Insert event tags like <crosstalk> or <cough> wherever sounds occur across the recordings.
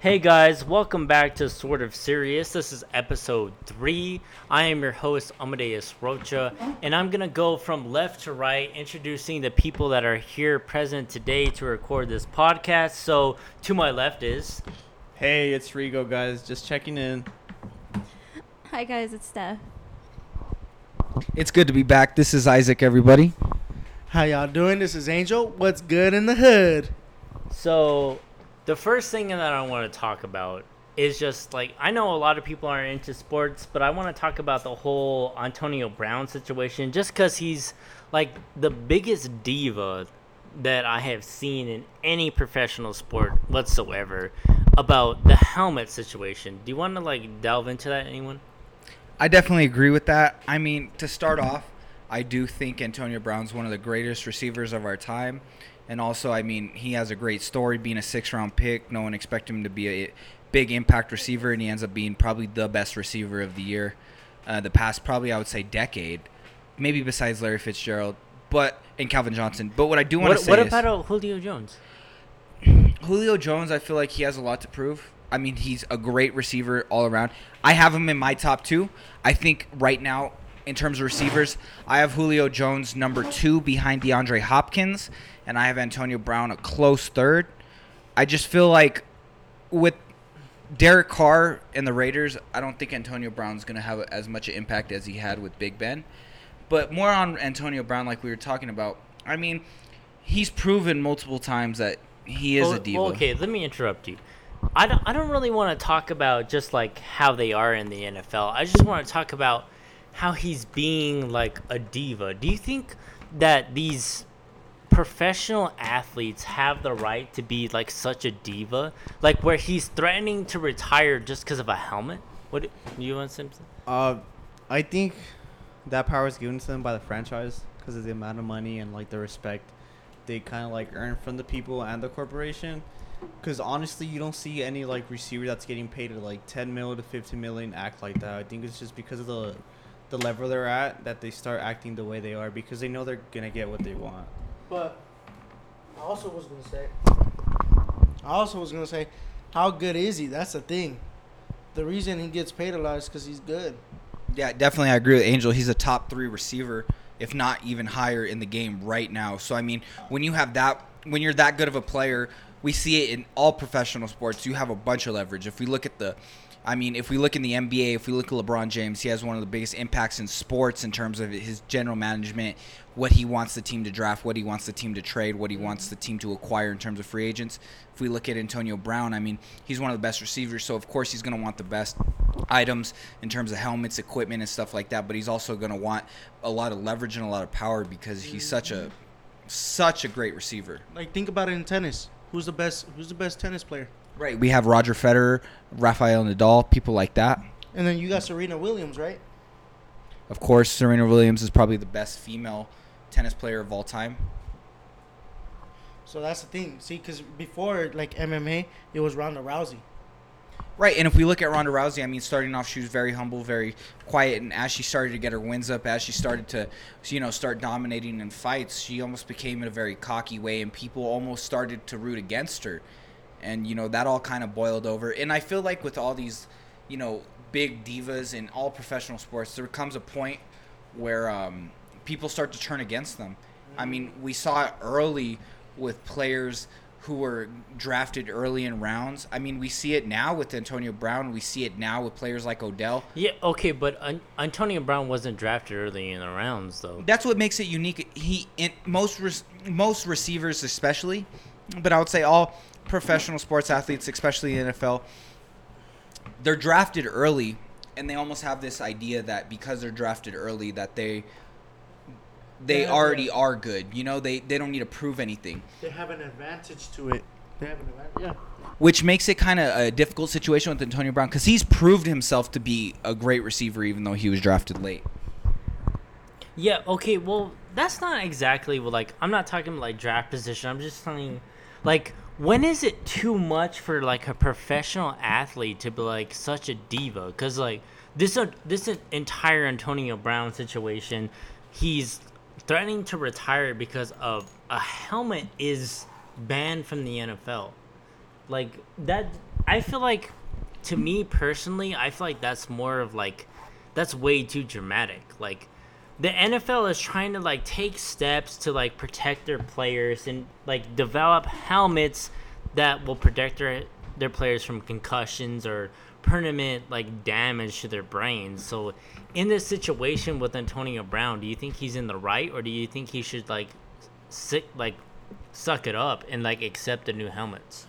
Hey guys, welcome back to Sort of Serious. This is episode 3. I am your host, Amadeus Rocha, and I'm going to go from left to right, introducing the people that are here present today to record this podcast. So, to my left is. Hey, it's Rigo, guys. Just checking in. Hi guys, it's Steph. It's good to be back. This is Isaac, everybody. How y'all doing? This is Angel. What's good in the hood? So, the first thing that I want to talk about is just like I know a lot of people aren't into sports, but I want to talk about the whole Antonio Brown situation just because he's like the biggest diva that I have seen in any professional sport whatsoever about the helmet situation. Do you want to like delve into that, anyone? I definitely agree with that. I mean, to start off, I do think Antonio Brown's one of the greatest receivers of our time. And also, I mean, he has a great story being a six round pick. No one expected him to be a big impact receiver, and he ends up being probably the best receiver of the year, uh, the past probably I would say decade, maybe besides Larry Fitzgerald, but and Calvin Johnson. But what I do want to say What about uh, Julio Jones? <clears throat> Julio Jones, I feel like he has a lot to prove. I mean, he's a great receiver all around. I have him in my top two. I think right now, in terms of receivers, I have Julio Jones number two behind DeAndre Hopkins, and I have Antonio Brown a close third. I just feel like with Derek Carr and the Raiders, I don't think Antonio Brown's going to have as much impact as he had with Big Ben. But more on Antonio Brown, like we were talking about. I mean, he's proven multiple times that he is Well- a diva. well, okay, let me interrupt you. I don't, I don't really want to talk about just like how they are in the NFL. I just want to talk about how he's being like a diva. Do you think that these professional athletes have the right to be like such a diva? Like where he's threatening to retire just because of a helmet? What you want Simpson? Uh, I think that power is given to them by the franchise because of the amount of money and like the respect they kind of like earn from the people and the corporation. Because honestly, you don't see any like receiver that's getting paid at like 10 mil to 15 million act like that. I think it's just because of the the level they're at that they start acting the way they are because they know they're gonna get what they want. But I also was gonna say, I also was gonna say, how good is he? That's the thing. The reason he gets paid a lot is because he's good. Yeah, definitely. I agree with Angel. He's a top three receiver, if not even higher in the game right now. So I mean, when you have that, when you're that good of a player, we see it in all professional sports. You have a bunch of leverage. If we look at the, I mean, if we look in the NBA, if we look at LeBron James, he has one of the biggest impacts in sports in terms of his general management, what he wants the team to draft, what he wants the team to trade, what he wants the team to acquire in terms of free agents. If we look at Antonio Brown, I mean, he's one of the best receivers, so of course he's going to want the best items in terms of helmets, equipment, and stuff like that. But he's also going to want a lot of leverage and a lot of power because he's such a such a great receiver. Like think about it in tennis. Who's the best? Who's the best tennis player? Right. We have Roger Federer, Rafael Nadal, people like that. And then you got Serena Williams, right? Of course, Serena Williams is probably the best female tennis player of all time. So that's the thing. See, because before like MMA, it was Ronda Rousey. Right, and if we look at Ronda Rousey, I mean, starting off, she was very humble, very quiet, and as she started to get her wins up, as she started to, you know, start dominating in fights, she almost became in a very cocky way, and people almost started to root against her, and you know that all kind of boiled over. And I feel like with all these, you know, big divas in all professional sports, there comes a point where um, people start to turn against them. I mean, we saw it early with players who were drafted early in rounds. I mean, we see it now with Antonio Brown. We see it now with players like Odell. Yeah, okay, but An- Antonio Brown wasn't drafted early in the rounds though. That's what makes it unique. He in most res, most receivers, especially, but I would say all professional sports athletes, especially the NFL, they're drafted early, and they almost have this idea that because they're drafted early, that they they Yeah, already yeah. are good. You know, they they don't need to prove anything. They have an advantage to it. They have an advantage. Yeah. which makes it kind of a difficult situation with Antonio Brown because he's proved himself to be a great receiver, even though he was drafted late. Yeah, okay, well, that's not exactly what, like, I'm not talking like draft position. I'm just telling, like, when is it too much for, like, a professional athlete to be, like, such a diva? Because, like, this, uh, this entire Antonio Brown situation, he's threatening to retire because of a helmet is banned from the NFL. Like, that, I feel like, to me personally, I feel like that's more of like, that's way too dramatic. Like, the NFL is trying to like take steps to like protect their players and like develop helmets that will protect their their players from concussions or permanent like damage to their brains. So, in this situation with Antonio Brown, do you think he's in the right, or do you think he should like, sick like, suck it up and like accept the new helmets?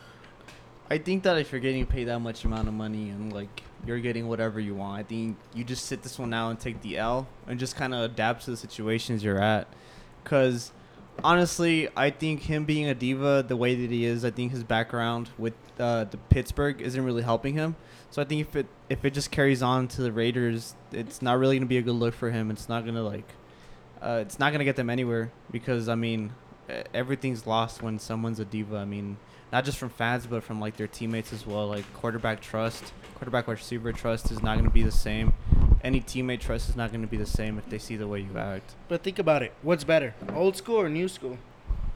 I think that if you're getting paid that much amount of money and like you're getting whatever you want, I think you just sit this one out and take the L and just kind of adapt to the situations you're at. Cause honestly, I think him being a diva the way that he is, I think his background with uh, the Pittsburgh isn't really helping him. So I think if it if it just carries on to the Raiders, it's not really gonna be a good look for him. It's not gonna like, uh, it's not gonna get them anywhere because I mean, everything's lost when someone's a diva. I mean, not just from fans but from like their teammates as well. Like quarterback trust, quarterback receiver trust is not gonna be the same. Any teammate trust is not gonna be the same if they see the way you act. But think about it. What's better, old school or new school?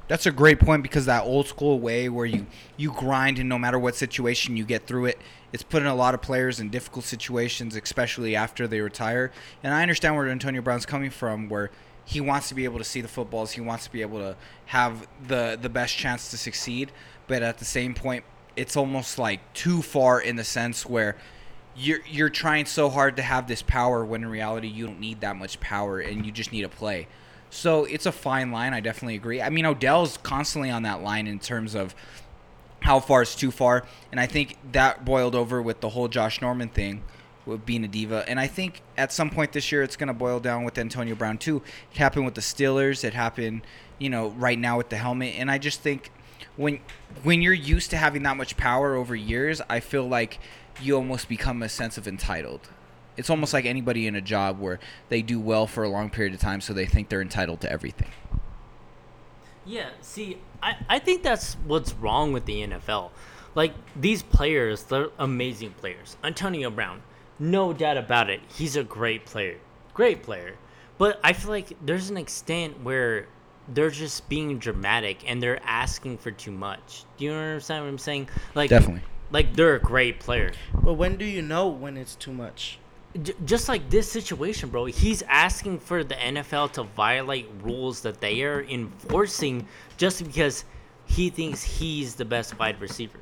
That's a great point because that old school way where you you grind and no matter what situation you get through it, it's putting a lot of players in difficult situations, especially after they retire. And I understand where Antonio Brown's coming from, where he wants to be able to see the footballs, he wants to be able to have the the best chance to succeed, but at the same point, it's almost like too far in the sense where you're you're trying so hard to have this power when in reality you don't need that much power and you just need to play. So it's a fine line. I definitely agree. I mean, Odell's constantly on that line in terms of how far is too far, and I think that boiled over with the whole Josh Norman thing with being a diva. And I think at some point this year it's going to boil down with Antonio Brown too. It happened with the Steelers. It happened, you know, right now with the helmet. And I just think when when you're used to having that much power over years, I feel like you almost become a sense of entitled. It's almost like anybody in a job where they do well for a long period of time, so they think they're entitled to everything. Yeah, see, I, I think that's what's wrong with the NFL. Like, these players, they're amazing players. Antonio Brown, no doubt about it. He's a great player. Great player. But I feel like there's an extent where they're just being dramatic and they're asking for too much. Do you understand what I'm saying? Like, Definitely. Like, they're a great player. But when do you know when it's too much? J- just like this situation, bro. He's asking for the NFL to violate rules that they are enforcing just because he thinks he's the best wide receiver.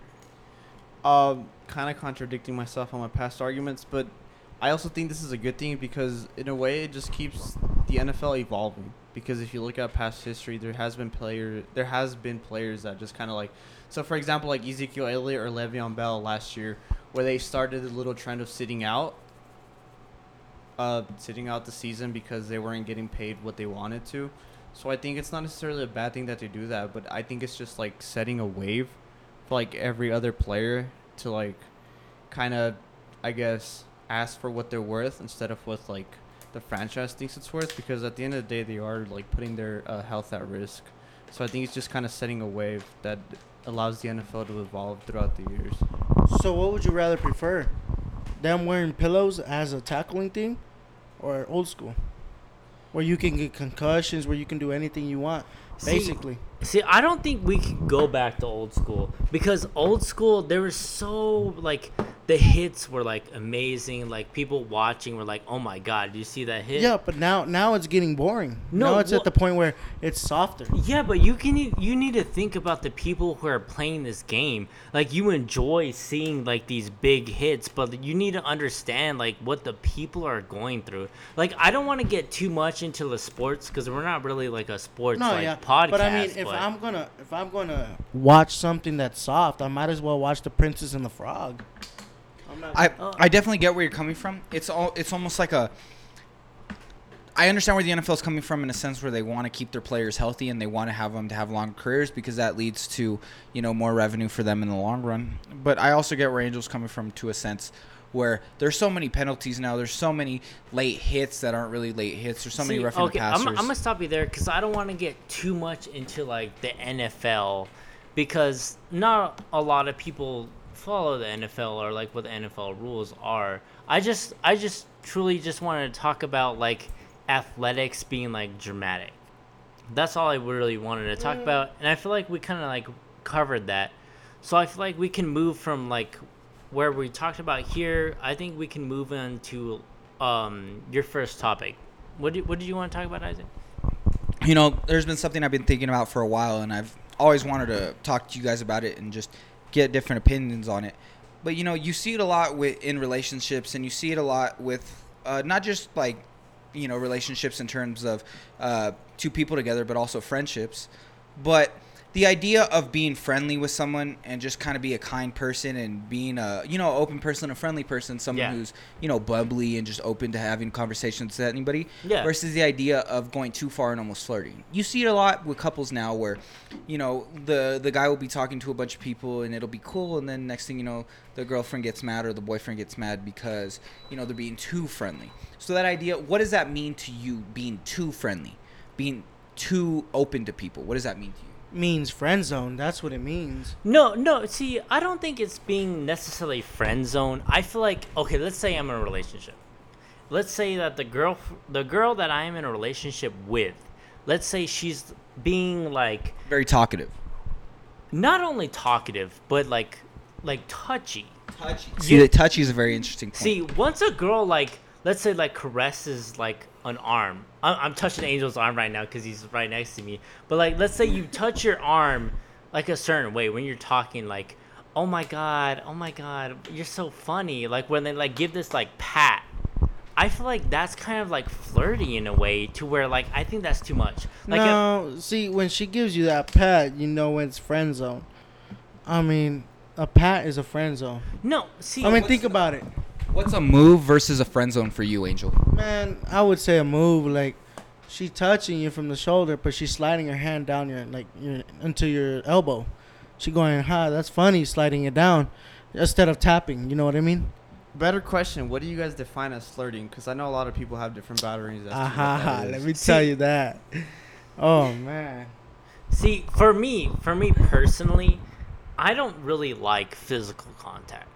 Um, kind of contradicting myself on my past arguments, but I also think this is a good thing because in a way it just keeps the NFL evolving. Because if you look at past history, there has been player, there has been players that just kind of like, so for example, like Ezekiel Elliott or Le'Veon Bell last year, where they started a little trend of sitting out, uh, sitting out the season because they weren't getting paid what they wanted to. So I think it's not necessarily a bad thing that they do that, but I think it's just like setting a wave for like every other player to like kind of I guess ask for what they're worth instead of what like the franchise thinks it's worth because at the end of the day they are like putting their uh, health at risk. So I think it's just kind of setting a wave that allows the NFL to evolve throughout the years. So what would you rather prefer? Them wearing pillows as a tackling thing, or old school, where you can get concussions, where you can do anything you want, See, basically. See, I don't think we could go back to old school because old school there was so like the hits were like amazing. Like people watching were like, "Oh my god, do you see that hit?" Yeah, but now now it's getting boring. No, now it's well- at the point where it's softer. Yeah, but you can you need to think about the people who are playing this game. Like you enjoy seeing like these big hits, but you need to understand like what the people are going through. Like I don't want to get too much into the sports because we're not really like a sports No, like yeah, podcast. but I mean, if I'm gonna if I'm gonna watch something that's soft, I might as well watch The Princess and the Frog. I'm not. I Uh, I definitely get where you're coming from. It's all it's almost like a I understand where the NFL is coming from in a sense where they want to keep their players healthy and they want to have them to have long careers because that leads to you know more revenue for them in the long run. But I also get where Angel's coming from to a sense where there's so many penalties now. There's so many late hits that aren't really late hits. There's so many See, roughing okay, the I'm, passers. I'm gonna stop you there because I don't want to get too much into like the NFL because not a lot of people follow the NFL or like what the NFL rules are. I just I just truly just wanted to talk about like athletics being like dramatic. That's all I really wanted to talk about, and I feel like we kind of like covered that. So I feel like we can move from like where we talked about here, I think we can move on to um, your first topic. What did, what did you want to talk about, Isaac? you know, there's been something I've been thinking about for a while, and I've always wanted to talk to you guys about it and just get different opinions on it. But you know, you see it a lot with in relationships, and you see it a lot with uh, not just like you know relationships in terms of uh, two people together, but also friendships. But the idea of being friendly with someone and just kind of be a kind person and being a you know open person, a friendly person, someone Yeah. who's you know bubbly and just open to having conversations with anybody Yeah. versus the idea of going too far and almost flirting. You see it a lot with couples now where, you know, the the guy will be talking to a bunch of people and it'll be cool and then next thing you know, the girlfriend gets mad or the boyfriend gets mad because, you know, they're being too friendly. So that idea, what does that mean to you being too friendly? Being too open to people. What does that mean to you? Means friend zone. That's what it means. No, no. See, I don't think it's being necessarily friend zone. I feel like okay. Let's say I'm in a relationship. Let's say that the girl, the girl that I am in a relationship with, let's say she's being like Very talkative. not only talkative but like like touchy. Touchy. See, the touchy is a very interesting point. See, once a girl like let's say like caresses like an arm. I'm, I'm touching Angel's arm right now because he's right next to me. But like, let's say you touch your arm like a certain way when you're talking, like, oh my god, oh my god, you're so funny. Like when they like give this like pat. I feel like that's kind of like flirty in a way to where like I think that's too much. Like if- no, see, when she gives you that pat, you know when it's friend zone. I mean, a pat is a friend zone. no, see, I mean, think about it. What's a move versus a friend zone for you, Angel? Man, I would say a move like she touching you from the shoulder, but she's sliding her hand down your like your into your elbow. She going, "Ha, that's funny," sliding it down instead of tapping. You know what I mean? Better question: What do you guys define as flirting? Because I know a lot of people have different boundaries. As to what Aha, <laughs> let me tell you that. Oh man. See, for me, for me personally, I don't really like physical contact.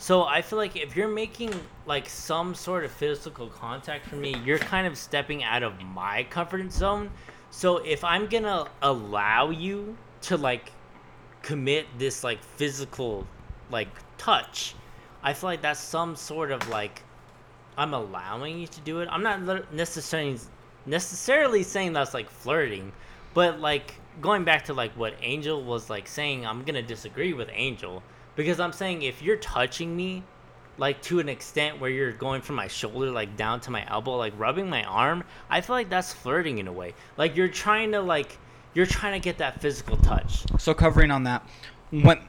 So I feel like if you're making like some sort of physical contact for me, you're kind of stepping out of my comfort zone. So if I'm gonna allow you to like commit this like physical like touch, I feel like that's some sort of like I'm allowing you to do it. I'm not necessarily necessarily saying that's like flirting, but like going back to like what Angel was like saying, I'm gonna disagree with Angel because I'm saying if you're touching me like to an extent where you're going from my shoulder like down to my elbow, like rubbing my arm, I feel like that's flirting in a way. Like you're trying to like you're trying to get that physical touch. So covering on that, when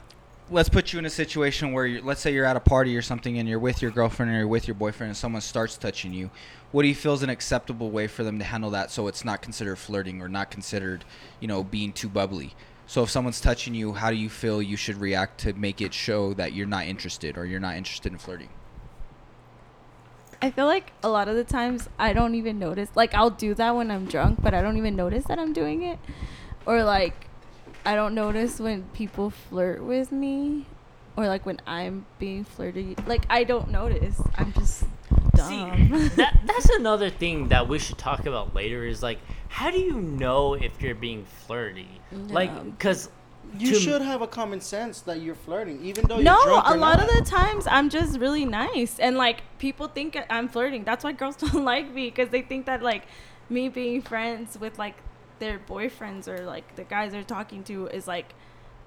let's put you in a situation where you let's say you're at a party or something and you're with your girlfriend or you're with your boyfriend and someone starts touching you. What do you feel is an acceptable way for them to handle that so it's not considered flirting or not considered, you know, being too bubbly? So if someone's touching you, how do you feel you should react to make it show that you're not interested or you're not interested in flirting? I feel like a lot of the times I don't even notice. Like I'll do that when I'm drunk, but I don't even notice that I'm doing it. Or like I don't notice when people flirt with me or like when I'm being flirty. Like I don't notice. I'm just dumb. See, <laughs> that that's another thing that we should talk about later is like how do you know if you're being flirty? Like cuz You should have a common sense that you're flirting, even though no, you're drunk a lot not. of the times I'm just really nice, and like people think I'm flirting. That's why girls <laughs> don't like me because they think that like me being friends with like their boyfriends or like the guys they're talking to is like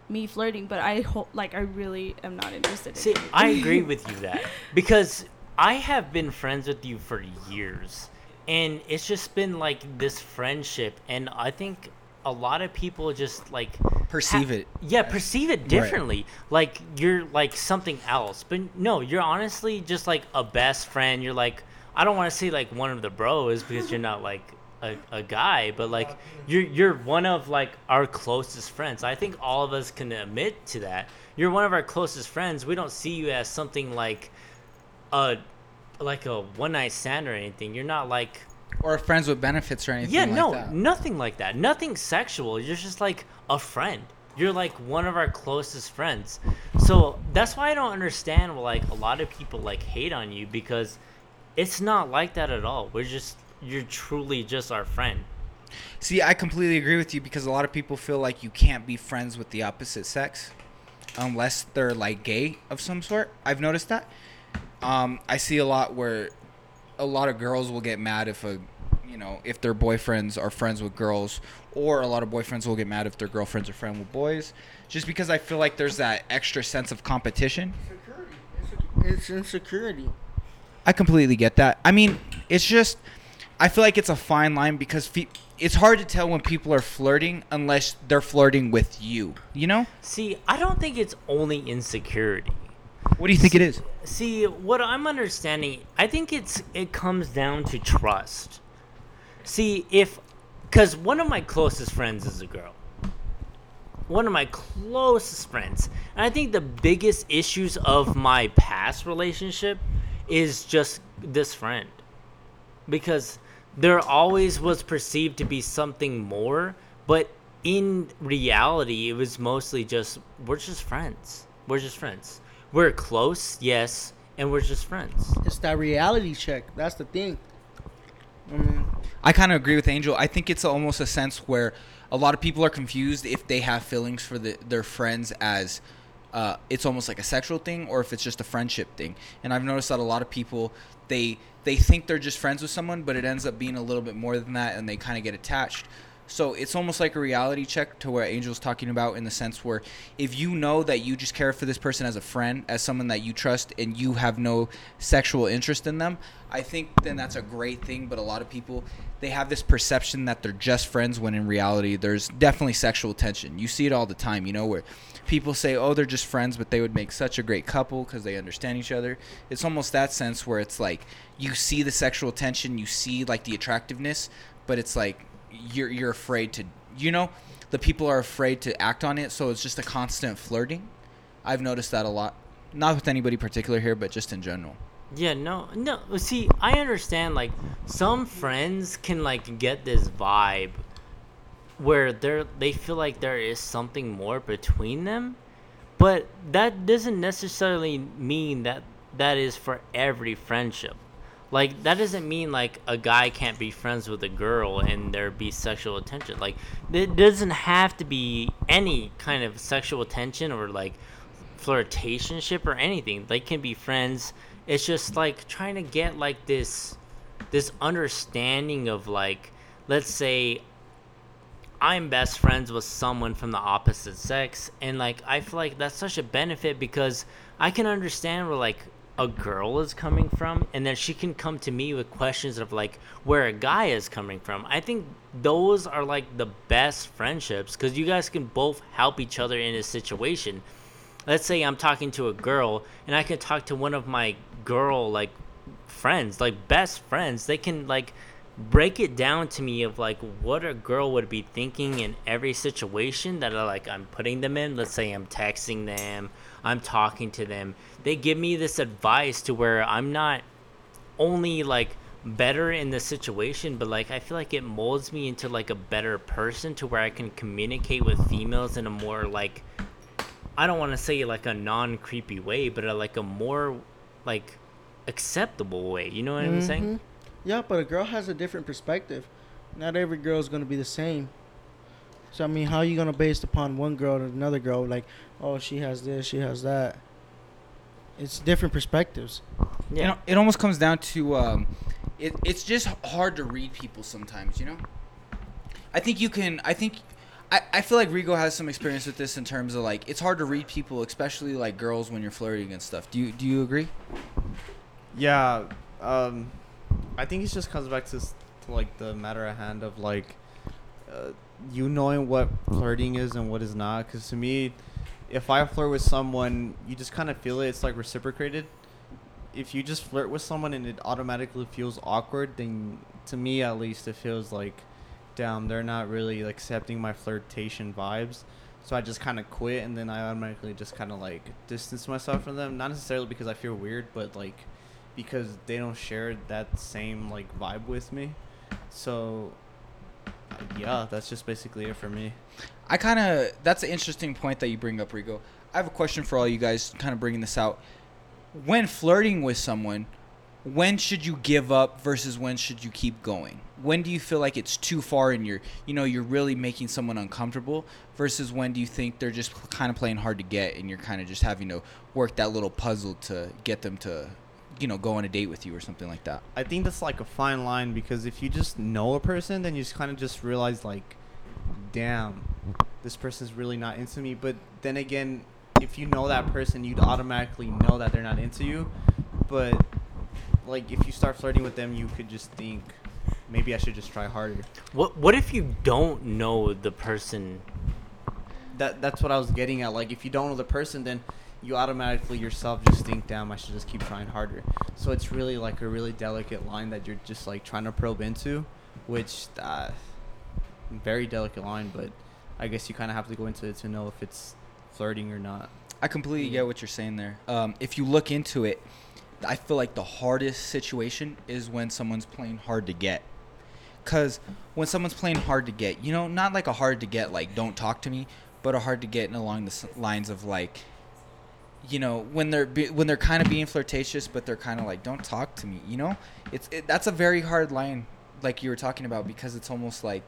me flirting. But I hope like I really am not interested. See, in it. I <laughs> agree with you that because I have been friends with you for years, and it's just been like this friendship, and I think a lot of people just like Perceive ha- it. Yeah, perceive it differently. Like you're like something else, but no, you're honestly just like a best friend. You're like I don't want to say like one of the bros because you're not like a, a guy, but like you're you're one of like our closest friends. I think all of us can admit to that. You're one of our closest friends. We don't see you as something like a like a one night stand or anything. You're not like Or friends with benefits or anything yeah, like no, that. nothing like that. Nothing sexual. You're just like a friend. You're like one of our closest friends. So that's why I don't understand why like a lot of people like hate on you because it's not like that at all. We're just you're truly just our friend. See, I completely agree with you because a lot of people feel like you can't be friends with the opposite sex. unless they're like gay of some sort. I've noticed that. Um, I see a lot where a lot of girls will get mad if a you know if their boyfriends are friends with girls, or a lot of boyfriends will get mad if their girlfriends are friends with boys, just because I feel like there's that extra sense of competition. It's insecurity. I completely get that. I mean, it's just I feel like it's a fine line because fe- it's hard to tell when people are flirting unless they're flirting with you. You know? See, I don't think it's only insecurity. What do you think it is? See, what I'm understanding, I think it's it comes down to trust. See, if cuz one of my closest friends is a girl. One of my closest friends. And I think the biggest issues of my past relationship is just this friend. Because there always was perceived to be something more, but in reality, it was mostly just we're just friends. We're just friends. We're close, yes, and we're just friends. It's that reality check. That's the thing. I mean, I kind of agree with Angel. I think it's almost a sense where a lot of people are confused if they have feelings for the, their friends as uh, it's almost like a sexual thing or if it's just a friendship thing. And I've noticed that a lot of people they they think they're just friends with someone, but it ends up being a little bit more than that, and they kind of get attached. So it's almost like a reality check to what Angel's talking about in the sense where if you know that you just care for this person as a friend, as someone that you trust, and you have no sexual interest in them, I think then that's a great thing. But a lot of people, they have this perception that they're just friends when in reality, there's definitely sexual tension. You see it all the time, you know, where people say, oh, they're just friends, but they would make such a great couple because they understand each other. It's almost that sense where it's like you see the sexual tension, you see like the attractiveness, but it's like you're you're afraid to you know the people are afraid to act on it so it's just a constant flirting i've noticed that a lot not with anybody particular here but just in general Yeah, no, no. See, I understand. Like, some friends can like get this vibe where they're they feel like there is something more between them, but that doesn't necessarily mean that that is for every friendship. Like, that doesn't mean like a guy can't be friends with a girl and there be sexual attention. Like, it doesn't have to be any kind of sexual attention or like flirtationship or anything. They can be friends. It's just like trying to get like this this understanding of like let's say I'm best friends with someone from the opposite sex and like I feel like that's such a benefit because I can understand where like a girl is coming from and then she can come to me with questions of like where a guy is coming from. I think those are like the best friendships cuz you guys can both help each other in a situation let's say I'm talking to a girl and I can talk to one of my girl like friends, like best friends. They can like break it down to me of like what a girl would be thinking in every situation that I like I'm putting them in. Let's say I'm texting them, I'm talking to them. They give me this advice to where I'm not only like better in the situation but like i feel like it molds me into like a better person to where i can communicate with females in a more like I don't want to say like a non creepy way, but a, like a more like acceptable way. You know what I'm saying? Mhm. Yeah, but a girl has a different perspective. Not every girl is gonna be the same. So I mean, how are you gonna base upon one girl to another girl? Like, oh, she has this, she has that. It's different perspectives. you Yeah. know it almost comes down to um it, it's just hard to read people sometimes you know i think you can i think I, I feel like Rigo has some experience with this in terms of like it's hard to read people, especially like girls when you're flirting and stuff. Do you do you agree? Yeah, um, I think it just comes back to, to like the matter at hand of like uh, you knowing what flirting is and what is not. Because to me, if I flirt with someone, you just kind of feel it. It's like reciprocated. If you just flirt with someone and it automatically feels awkward, then to me at least it feels like, damn, they're not really accepting my flirtation vibes. So I just kind of quit, and then I automatically just kind of like distance myself from them. Not necessarily because I feel weird, but like because they don't share that same like vibe with me. So yeah, that's just basically it for me. I kind of that's an interesting point that you bring up, Rigo. I have a question for all you guys, kind of bringing this out. When flirting with someone, when should you give up versus when should you keep going? When do you feel like it's too far and you're, you know, you're really making someone uncomfortable versus when do you think they're just kind of playing hard to get and you're kind of just having to work that little puzzle to get them to, you know, go on a date with you or something like that? I think that's like a fine line because if you just know a person, then you just kind of just realize like, damn, this person's really not into me. But then again, if you know that person, you'd automatically know that they're not into you. But like if you start flirting with them, you could just think maybe I should just try harder. What What if you don't know the person? That that's what I was getting at. Like if you don't know the person, then you automatically yourself just think, damn, I should just keep trying harder. So it's really like a really delicate line that you're just like trying to probe into, which uh, very delicate line. But I guess you kind of have to go into it to know if it's flirting or not. I completely get what you're saying there. Um, if you look into it, I feel like the hardest situation is when someone's playing hard to get. Cause when someone's playing hard to get, you know, not like a hard to get like don't talk to me, but a hard to get along the lines of like, you know, when they're be, when they're kind of being flirtatious, but they're kind of like don't talk to me. You know, it's it, that's a very hard line, like you were talking about, because it's almost like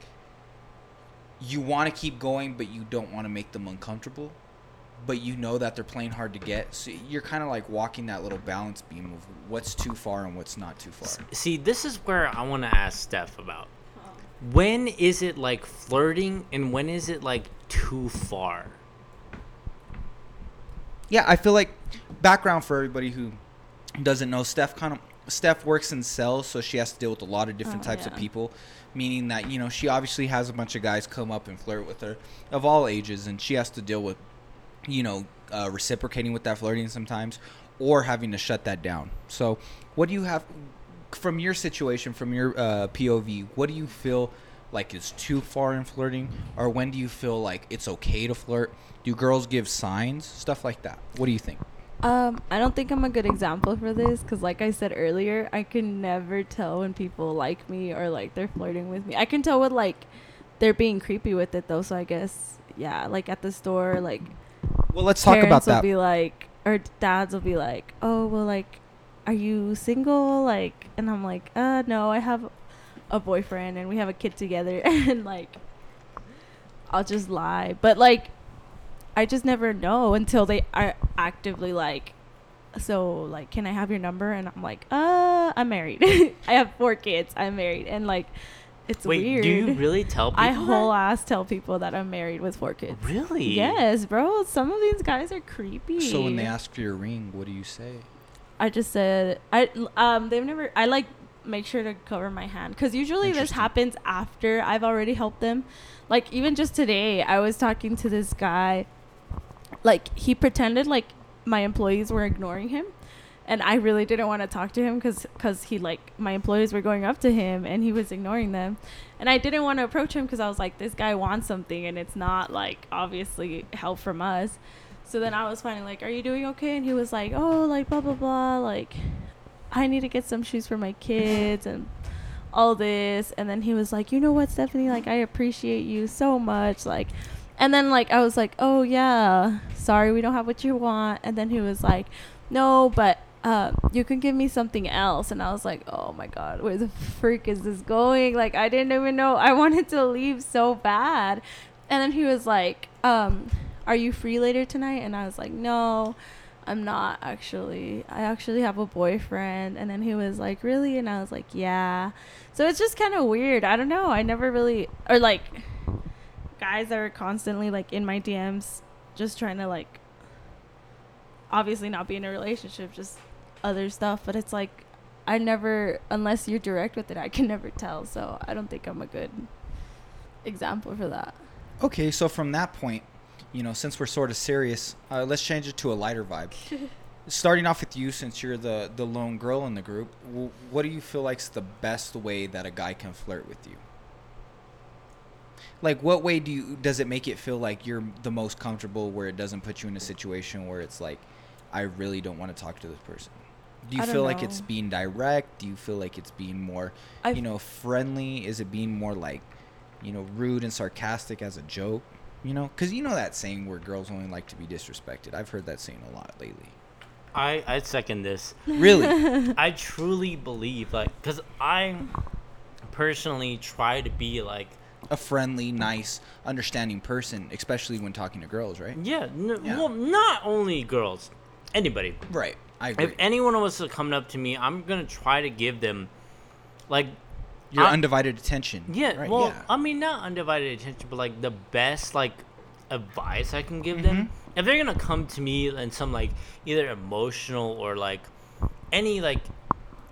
you want to keep going, but you don't want to make them uncomfortable but you know that they're playing hard to get. So you're kind of like walking that little balance beam of what's too far and what's not too far. See, this is where I want to ask Steph about. When is it like flirting, and when is it like too far? Yeah, I feel like background for everybody who doesn't know, Steph kind of Steph works in sales, so she has to deal with a lot of different Oh, types of people. Meaning that you know she obviously has a bunch of guys come up and flirt with her of all ages, and she has to deal with you know uh, reciprocating with that flirting sometimes, or having to shut that down. So, what do you have from your situation, from your uh, POV? What do you feel like is too far in flirting, or when do you feel like it's okay to flirt? Do girls give signs, stuff like that? What do you think? Um, I don't think I'm a good example for this because, like I said earlier, I can never tell when people like me or like they're flirting with me. I can tell when like they're being creepy with it though. So I guess yeah, like at the store, like Well, let's talk about parents will be like, or dads will be like, oh well, like, are you single? Like, and I'm like, uh, no, I have a boyfriend and we have a kid together, <laughs> and like, I'll just lie, but like, I just never know until they are actively like, so like, can I have your number? And I'm like, uh, I'm married. <laughs> I have four kids. I'm married, and like, it's Wait, weird. do you really tell people? I that? whole ass tell people that I'm married with four kids. Really? Yes, bro. Some of these guys are creepy. So when they ask for your ring, what do you say? I just said I um they've never I like make sure to cover my hand because usually this happens after I've already helped them. Like even just today, I was talking to this guy. Like he pretended like my employees were ignoring him, and I really didn't want to talk to him because because he like my employees were going up to him and he was ignoring them, and I didn't want to approach him because I was like this guy wants something and it's not like obviously help from us. So then I was finally like, "Are you doing okay?" And he was like, "Oh, like blah blah blah, like I need to get some shoes for my kids and all this." And then he was like, "You know what, Stephanie? Like I appreciate you so much." Like, and then like I was like, "Oh yeah, sorry, we don't have what you want." And then he was like, "No, but." Uh, you can give me something else and i was like oh my god where the freak is this going like i didn't even know i wanted to leave so bad and then he was like um are you free later tonight? And I was like, no, I'm not actually. I actually have a boyfriend. And then he was like, really? And I was like, yeah. So it's just kind of weird. I don't know. I never really, or like, guys that are constantly like in my DMs, just trying to like, obviously not be in a relationship, just other stuff. But it's like, I never, unless you're direct with it, I can never tell. So I don't think I'm a good example for that. Okay, so from that point, you know, since we're sort of serious, uh, let's change it to a lighter vibe. <laughs> Starting off with you, since you're the the lone girl in the group, w- what do you feel like's the best way that a guy can flirt with you? Like, what way do you does it make it feel like you're the most comfortable, where it doesn't put you in a situation where it's like, I really don't want to talk to this person. Do you feel like it's being direct? Do you feel like it's being more, I you know, friendly? Is it being more like, you know, rude and sarcastic as a joke? You know, because you know that saying where girls only like to be disrespected. I've heard that saying a lot lately. I I second this. Really? <laughs> I truly believe like because I personally try to be like a friendly, nice, understanding person, especially when talking to girls, right? yeah, n- Yeah. well not only girls, anybody. Right. I agree. If anyone was to come up to me, I'm gonna try to give them like Your I- undivided attention. Yeah, Right, well, yeah. I mean, not undivided attention, but like the best like advice I can give them. Mm-hmm. If they're gonna come to me in some like either emotional or like any like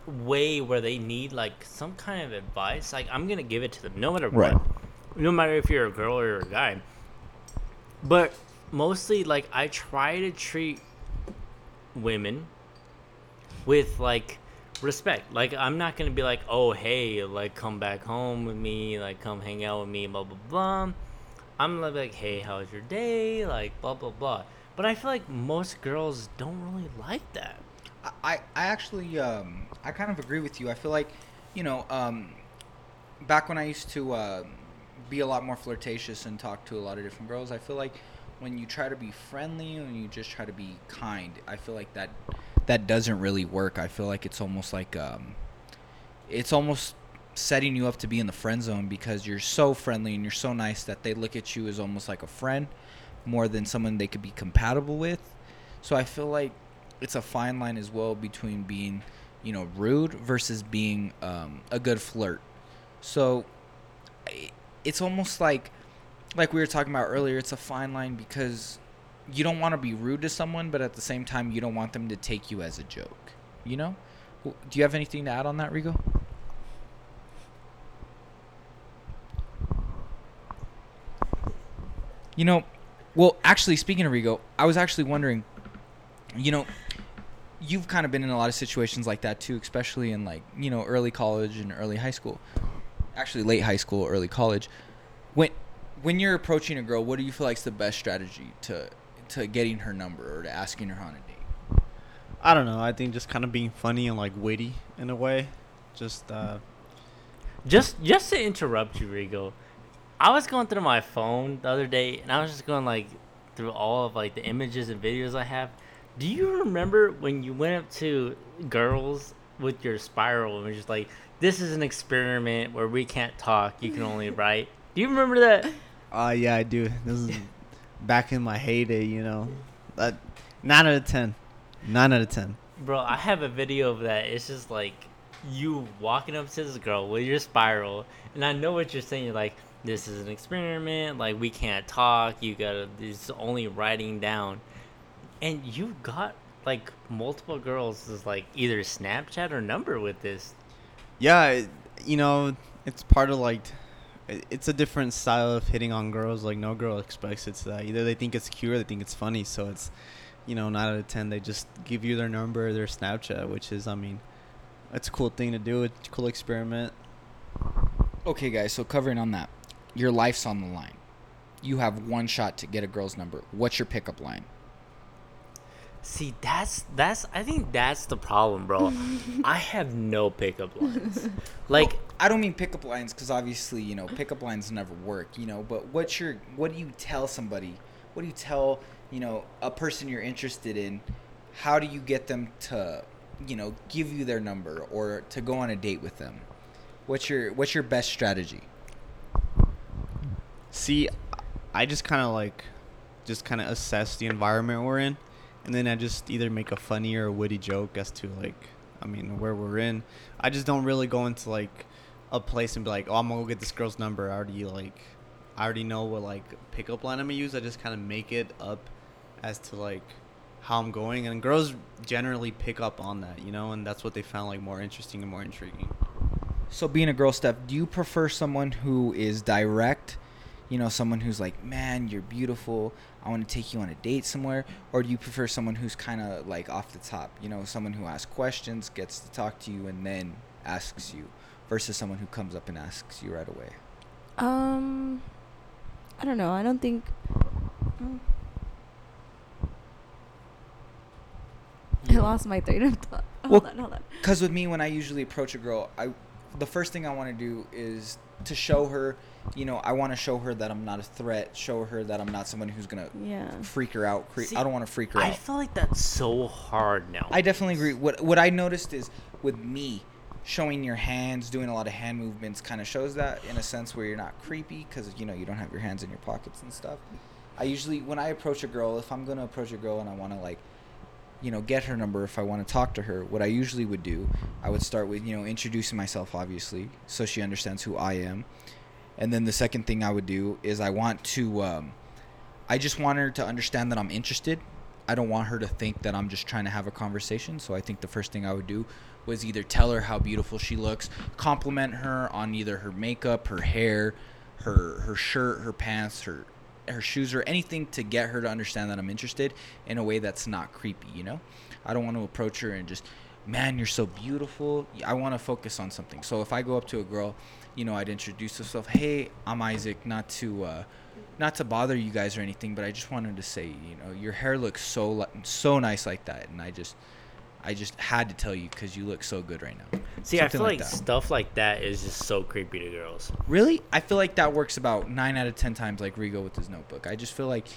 way where they need like some kind of advice, like I'm gonna give it to them, no matter Right. what, no matter if you're a girl or a guy. But mostly, like I try to treat women with like respect. Like I'm not gonna be like, oh hey, like come back home with me, like come hang out with me, blah blah blah. I'm gonna be like, hey, how's your day? Like blah blah blah. But I feel like most girls don't really like that. I, I actually um, I kind of agree with you. I feel like, you know, um, back when I used to uh, be a lot more flirtatious and talk to a lot of different girls, I feel like when you try to be friendly and you just try to be kind, I feel like that that doesn't really work. I feel like it's almost like um, it's almost setting you up to be in the friend zone because you're so friendly and you're so nice that they look at you as almost like a friend more than someone they could be compatible with. So I feel like it's a fine line as well between being, you know, rude versus being um, a good flirt. So it's almost like, like we were talking about earlier, it's a fine line because you don't want to be rude to someone, but at the same time, you don't want them to take you as a joke. You know? Do you have anything to add on that, Rigo? You know, well, actually, speaking of Rigo, I was actually wondering, you know, you've kind of been in a lot of situations like that too, especially in like, you know, early college and early high school. Actually, late high school, early college. When when you're approaching a girl, what do you feel like is the best strategy to to getting her number or to asking her on a date? I don't know. I think just kind of being funny and like witty in a way. Just uh, Just just to interrupt you, Rigo, I was going through my phone the other day and I was just going like through all of like the images and videos I have. Do you remember when you went up to girls with your spiral and was just like, "This is an experiment where we can't talk, you can only <laughs> write." Do you remember that? uh yeah, I do. This is back in my heyday, you know. Uh, nine out of ten. Nine out of ten. Bro, I have a video of that. It's just like you walking up to this girl with your spiral, and I know what you're saying. You're like, this is an experiment. Like we can't talk. You gotta. It's only writing down, and you got like multiple girls is like either Snapchat or number with this. Yeah, you know, it's part of like, it's a different style of hitting on girls. Like no girl expects it's that. Either they think it's cute or they think it's funny. So it's, you know, nine out of ten. They just give you their number, their Snapchat, which is, I mean, it's a cool thing to do. It's a cool experiment. Okay, guys. So covering on that, your life's on the line. You have one shot to get a girl's number. What's your pickup line? See, that's that's. I think that's the problem, bro. <laughs> I have no pickup lines. <laughs> Like, Well, I don't mean pickup lines because obviously you know pickup lines never work. You know, but what's your what do you tell somebody? What do you tell you know a person you're interested in? How do you get them to you know give you their number or to go on a date with them? What's your what's your best strategy? See, I just kind of like, just kind of assess the environment we're in, and then I just either make a funny or a witty joke as to like, I mean, where we're in. I just don't really go into like a place and be like, oh, I'm gonna go get this girl's number. I already like, I already know what like pickup line I'm gonna use. I just kind of make it up as to like how I'm going, and girls generally pick up on that, you know, and that's what they found like more interesting and more intriguing. So being a girl, Steph, do you prefer someone who is direct? You know, someone who's like, "Man, you're beautiful. I want to take you on a date somewhere," or do you prefer someone who's kind of like off the top? You know, someone who asks questions, gets to talk to you, and then asks you, versus someone who comes up and asks you right away. Um, I don't know. I don't think. I lost my train of thought. <laughs> Hold Well- on, hold on. Because with me, when I usually approach a girl, I the first thing I want to do is to show her you know, I want to show her that I'm not a threat. Show her that I'm not someone who's gonna Yeah. freak her out. Cre- See, I don't want to freak her I out. feel like that's so hard now. I definitely agree. What what I noticed is with me showing your hands, doing a lot of hand movements, kind of shows that in a sense where you're not creepy because you know you don't have your hands in your pockets and stuff. I usually when I approach a girl, if I'm gonna approach a girl and I want to like, you know, get her number, if I want to talk to her, what I usually would do, I would start with you know introducing myself, obviously, so she understands who I am, and then the second thing I would do is I want to, um, I just want her to understand that I'm interested. I don't want her to think that I'm just trying to have a conversation. So I think the first thing I would do was either tell her how beautiful she looks, compliment her on either her makeup, her hair, her her shirt, her pants, her her shoes or anything to get her to understand that I'm interested in a way that's not creepy, you know? I don't want to approach her and just man, you're so beautiful. I want to focus on something. So if I go up to a girl, you know, I'd introduce myself, "Hey, I'm Isaac, not to uh not to bother you guys or anything, but I just wanted to say, you know, your hair looks so li- so nice like that, and I just, I just had to tell you because you look so good right now. See, I feel like like, stuff like that is just so creepy to girls. Really, I feel like that works about nine out of ten times, like Rigo with his notebook. I just feel like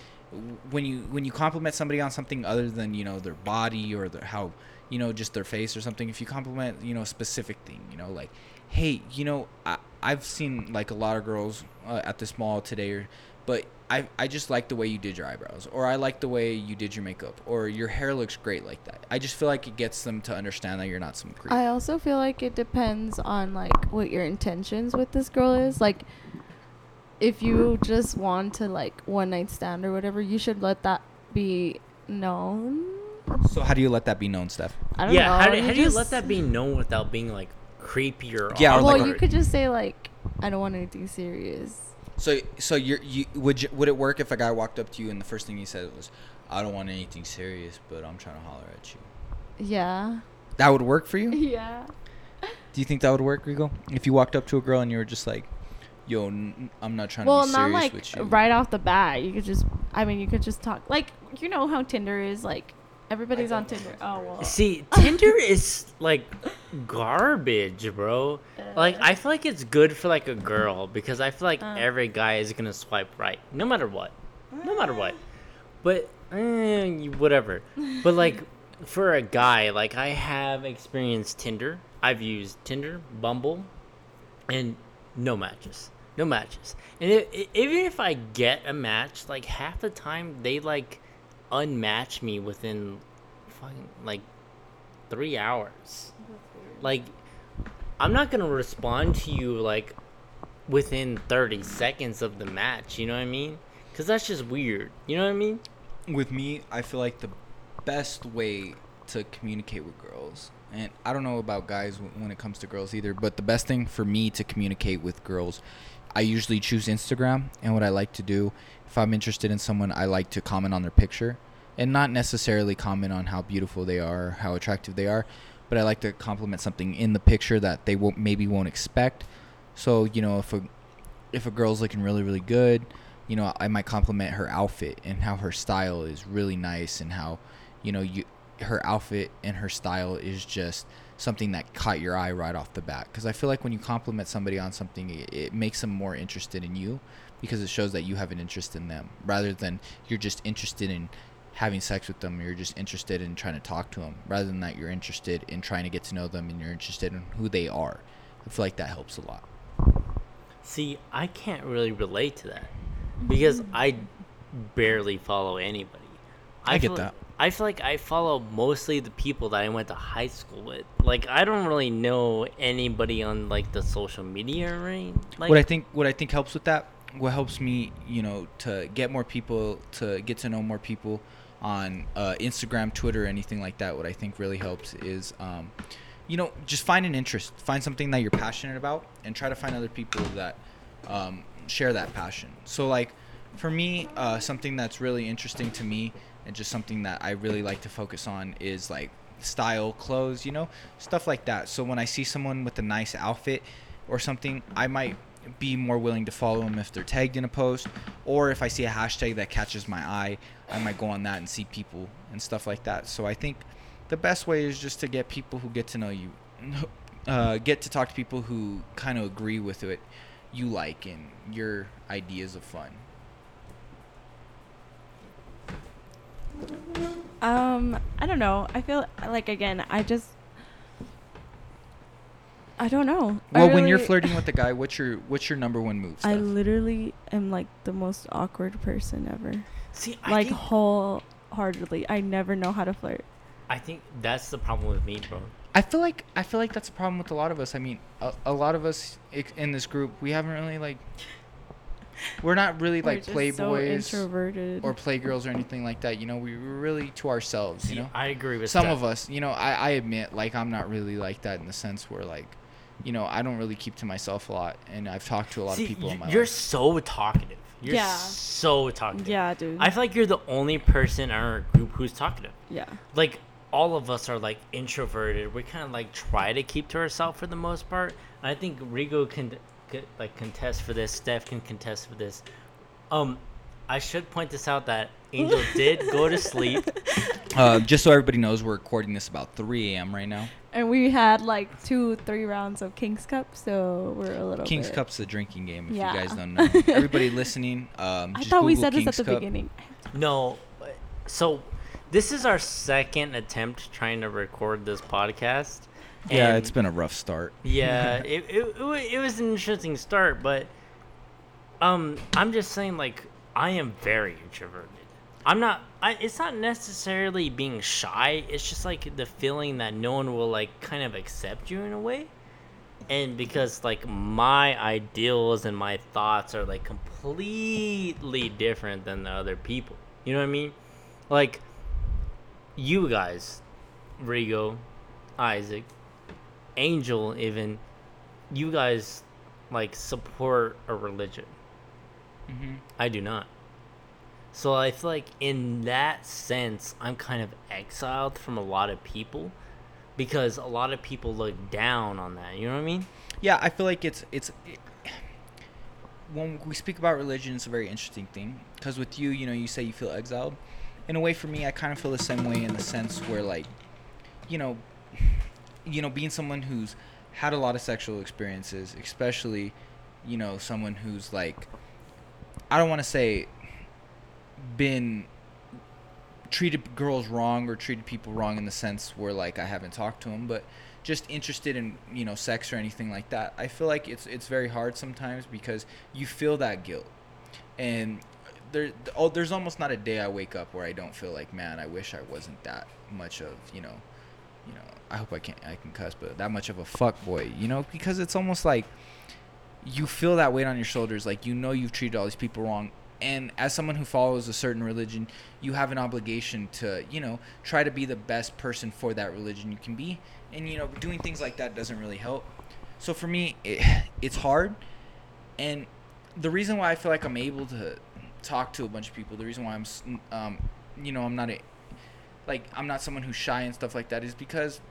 when you when you compliment somebody on something other than you know their body or their how you know just their face or something, if you compliment you know a specific thing, you know like, hey, you know, I I've seen like a lot of girls uh, at this mall today, or, but I I just like the way you did your eyebrows, or I like the way you did your makeup, or your hair looks great like that. I just feel like it gets them to understand that you're not some creep. I also feel like it depends on like what your intentions with this girl is. Like if you just want to like one night stand or whatever, you should let that be known. So how do you let that be known, Steph? I don't yeah, know. how do, how do you let that be known without being like creepy or Yeah, or, Well, like, you could just say like I don't want anything serious. So, so you're, you would you, would it work if a guy walked up to you and the first thing he said was, "I don't want anything serious, but I'm trying to holler at you." Yeah. That would work for you? <laughs> Yeah. Do you think that would work, Rigo? If you walked up to a girl and you were just like, "Yo, n- I'm not trying Well, to be not serious like with you," right off the bat. You could just, I mean, you could just talk. Like, you know how Tinder is. Like, everybody's on Tinder. Oh, well. See, Tinder <laughs> is like garbage, bro. Like I feel like it's good for like a girl because I feel like Uh. every guy is gonna swipe right, no matter what, no matter what. But eh, whatever. But like for a guy, like I have experienced Tinder. I've used Tinder, Bumble, and no matches. No matches. And i i even if I get a match, like half the time they like unmatch me within fucking like three hours. Like, I'm not gonna respond to you like within 30 seconds of the match. You know what I mean? Because that's just weird. You know what I mean? with me, I feel like the best way to communicate with girls, and I don't know about guys when it comes to girls either, but the best thing for me to communicate with girls, I usually choose Instagram. And what I like to do, if I'm interested in someone, I like to comment on their picture, and not necessarily comment on how beautiful they are, how attractive they are, but I like to compliment something in the picture that they won't maybe won't expect. So you know, if a if a girl's looking really really good, you know, I might compliment her outfit and how her style is really nice and how, you know, you her outfit and her style is just something that caught your eye right off the bat. Because I feel like when you compliment somebody on something, it, it makes them more interested in you because it shows that you have an interest in them rather than you're just interested in having sex with them. You're just interested in trying to talk to them rather than that you're interested in trying to get to know them and you're interested in who they are. I feel like that helps a lot. See, I can't really relate to that because mm-hmm. I barely follow anybody. I get feel- that. I feel like I follow mostly the people that I went to high school with. Like I don't really know anybody on like the social media right? Like what I think what I think helps with that, what helps me, you know, to get more people, to get to know more people on uh, Instagram, Twitter, anything like that. What I think really helps is, um, you know, just find an interest, find something that you're passionate about, and try to find other people that um, share that passion. So like, for me, uh, something that's really interesting to me, and just something that I really like to focus on is like style, clothes, you know, stuff like that. So when I see someone with a nice outfit or something, I might be more willing to follow them if they're tagged in a post, or if I see a hashtag that catches my eye, I might go on that and see people and stuff like that. So I think the best way is just to get people who get to know you, <laughs> uh, get to talk to people who kind of agree with it, you like and your ideas of fun. Um, I don't know. I feel like again, I just I don't know. I Well, when you're flirting <laughs> with a guy, what's your what's your number one move? I literally am like the most awkward person ever. See, I like think, wholeheartedly. I never know how to flirt. I think that's the problem with me, bro. I feel like I feel like that's a problem with a lot of us. I mean, a, a lot of us in this group, we haven't really like we're not really We're like playboys so or playgirls or anything like that. You know, we we're really to ourselves. See, You know, I agree with some Steph. of us. You know, I I admit like I'm not really like that in the sense where like, you know, I don't really keep to myself a lot, and I've talked to a lot See, of people in y- my you're life. so talkative. You're Yeah. so talkative. yeah, dude. I feel like you're the only person in our group who's talkative. yeah. Like all of us are like introverted. We kind of like try to keep to ourselves for the most part. And I think Rigo can, can like contest for this. Steph can contest for this. Um, I should point this out that Angel <laughs> did go to sleep. Uh, just so everybody knows, we're recording this about 3 a.m. right now. And we had like two, three rounds of King's Cup, so we're a little King's bit- Cup's the drinking game. If Yeah. you guys don't know, <laughs> everybody listening, um, I just thought we Google said this at the Cup. beginning. No, so this is our second attempt trying to record this podcast. Yeah, it's been a rough start. yeah <laughs> it, it, it, it was an interesting start but um i'm just saying like i am very introverted i'm not I, it's not necessarily being shy. It's just like the feeling that no one will like kind of accept you in a way. And because like my ideals and my thoughts are like completely different than the other people. You know what i mean? Like you guys rigo isaac angel even you guys like support a religion. Mm-hmm. i do not so i feel like in that sense i'm kind of exiled from a lot of people because a lot of people look down on that you know what i mean Yeah, I feel like it's it's when we speak about religion, it's a very interesting thing because with you, you know, you say you feel exiled. In a way, for me, I kind of feel the same way in the sense where, like, you know, you know, being someone who's had a lot of sexual experiences, especially, you know, someone who's like, I don't want to say, been treated girls wrong or treated people wrong in the sense where like I haven't talked to them, but just interested in you know sex or anything like that. I feel like it's it's very hard sometimes because you feel that guilt, and there oh there's almost not a day I wake up where I don't feel like man I wish I wasn't that much of you know you know I hope I can I can cuss but that much of a fuck boy you know because it's almost like you feel that weight on your shoulders like you know you've treated all these people wrong and as someone who follows a certain religion you have an obligation to you know try to be the best person for that religion you can be. And you know doing things like that doesn't really help. So for me it, it's hard. And the reason why i feel like i'm able to talk to a bunch of people the reason why i'm um, you know i'm not a like i'm not someone who's shy and stuff like that is because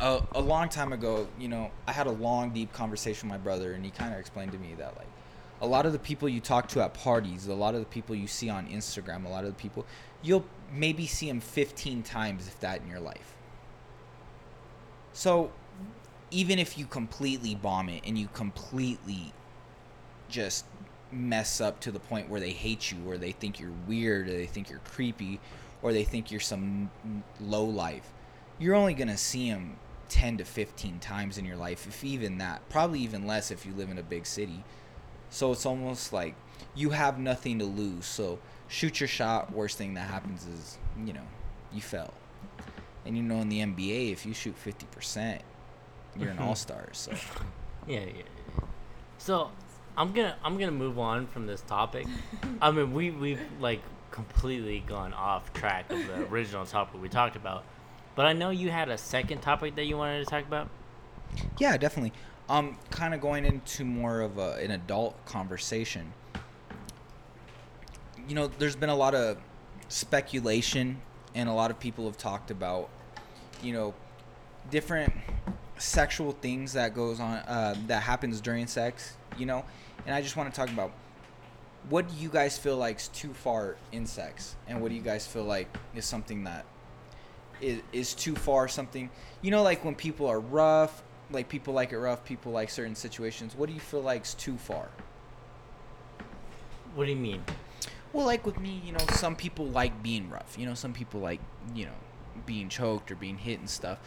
a, a long time ago, you know, I had a long, deep conversation with my brother, and he kind of explained to me that like a lot of the people you talk to at parties, a lot of the people you see on Instagram, a lot of the people you'll maybe see them 15 times if that in your life. So even if you completely bomb it and you completely just mess up to the point where they hate you or they think you're weird or they think you're creepy or they think you're some low life you're only going to see them 10 to 15 times in your life if even that probably even less if you live in a big city so it's almost like you have nothing to lose so shoot your shot worst thing that happens is you know you fell and you know in the nba if you shoot 50% you're an <laughs> all-star so <laughs> Yeah, yeah. yeah. So I'm gonna I'm gonna move on from this topic. <laughs> I mean, we we've like completely gone off track of the original topic we talked about. But I know you had a second topic that you wanted to talk about. Yeah, definitely. Um, kind of going into more of a, an adult conversation. You know, there's been a lot of speculation, and a lot of people have talked about, you know, different sexual things that goes on uh, that happens during sex. You know, and I just want to talk about what do you guys feel like's too far in sex, and what do you guys feel like is something that is, is too far something you know like when people are rough like people like it rough, people like certain situations. What do you feel like's too far? What do you mean? Well, like with me, you know, some people like being rough. You know, some people like, you know, being choked or being hit and stuff.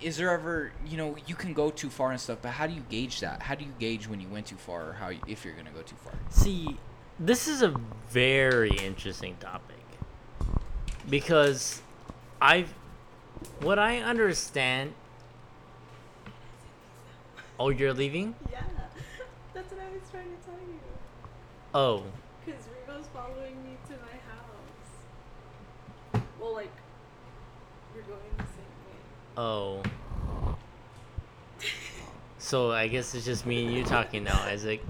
Is there ever, you know, you can go too far and stuff, but how do you gauge that? How do you gauge when you went too far or how you, if you're going to go too far? See, this is a very interesting topic because I, what I understand. Oh, you're leaving? Yeah, that's what I was trying to tell you. Oh, Because Rigo's following me to my house. Well, like, we're going the same way. oh. So I guess it's just me and you talking now, Isaac.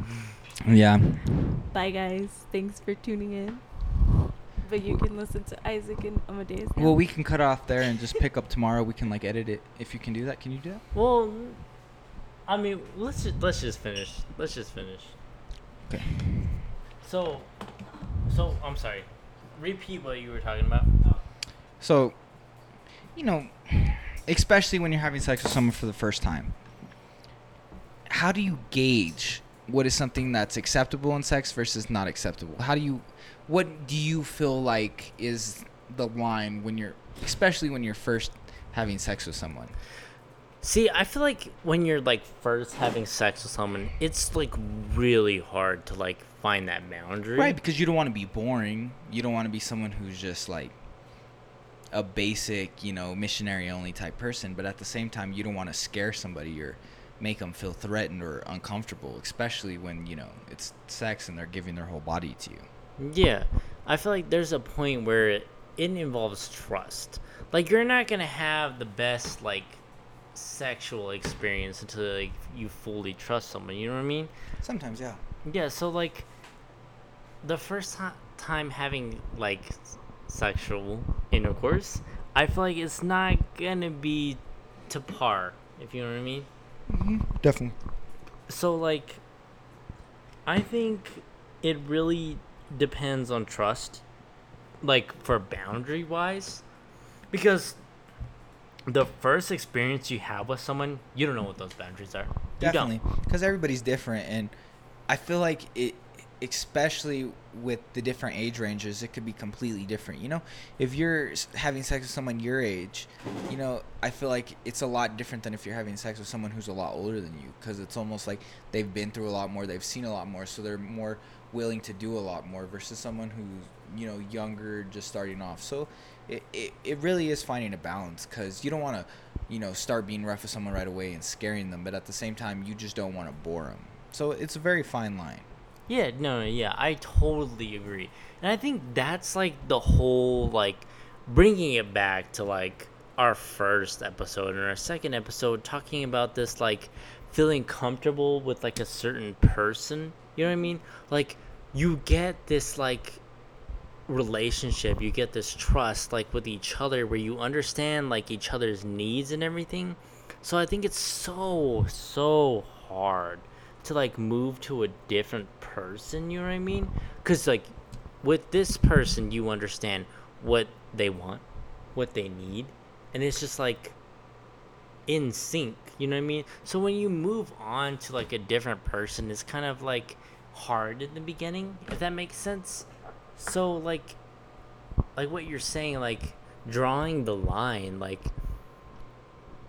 Yeah. Bye, guys. Thanks for tuning in. But you can listen to Isaac and Amadeus. Now. Well, we can cut off there and just pick up tomorrow. We can like edit it if you can do that. Can you do that? Well, I mean, let's just, let's just finish. Let's just finish. Okay. So, so I'm sorry. Repeat what you were talking about. So, you know, especially when you're having sex with someone for the first time, how do you gauge what is something that's acceptable in sex versus not acceptable? How do you, what do you feel like is the line when you're, especially when you're first having sex with someone? See, I feel like when you're like first having sex with someone, it's like really hard to like find that boundary. Right, because you don't want to be boring. You don't want to be someone who's just like a basic, you know, missionary only type person. But at the same time, you don't want to scare somebody or make them feel threatened or uncomfortable, especially when you know it's sex and they're giving their whole body to you. Yeah, I feel like there's a point where it, it involves trust. Like you're not gonna have the best like sexual experience until like you fully trust someone. You know what I mean? Sometimes, yeah. Yeah. So like the first ti- time having like s- sexual intercourse, I feel like it's not gonna be to par. If you know what I mean. Mm-hmm, definitely. so like i think it really depends on trust like for boundary wise because the first experience you have with someone you don't know what those boundaries are You. Definitely, because everybody's different, and I feel like it, especially with the different age ranges, it could be completely different. You know, if you're having sex with someone your age, you know, I feel like it's a lot different than if you're having sex with someone who's a lot older than you, because it's almost like they've been through a lot more, they've seen a lot more, so they're more willing to do a lot more versus someone who's you know younger, just starting off. So it, it, it really is finding a balance because you don't want to you know start being rough with someone right away and scaring them but at the same time you just don't want to bore them so it's a very fine line Yeah, no, yeah, I totally agree. And I think that's like the whole like bringing it back to like our first episode and our second episode talking about this like feeling comfortable with like a certain person. You know what I mean? Like you get this like relationship, you get this trust like with each other where you understand like each other's needs and everything. So I think it's so so hard to like move to a different person, you know what I mean? Cuz like with this person you understand what they want, what they need, and it's just like in sync, you know what I mean? So when you move on to like a different person, it's kind of like hard in the beginning, if that makes sense. So like like what you're saying like drawing the line like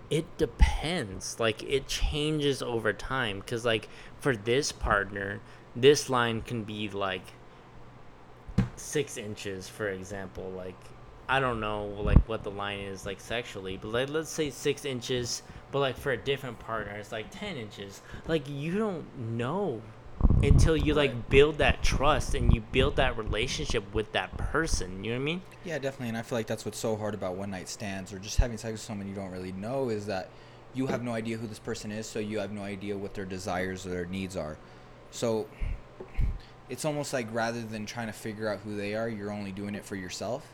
it depends like it changes over time because like for this partner this line can be like six inches for example like i don't know like what the line is like sexually but like let's say six inches but like for a different partner it's like 10 inches. Like you don't know until you like build that trust and you build that relationship with that person you know what i mean? Yeah definitely and i feel like that's what's so hard about one night stands or just having sex with someone you don't really know is that you have no idea who this person is so you have no idea what their desires or their needs are. So it's almost like rather than trying to figure out who they are you're only doing it for yourself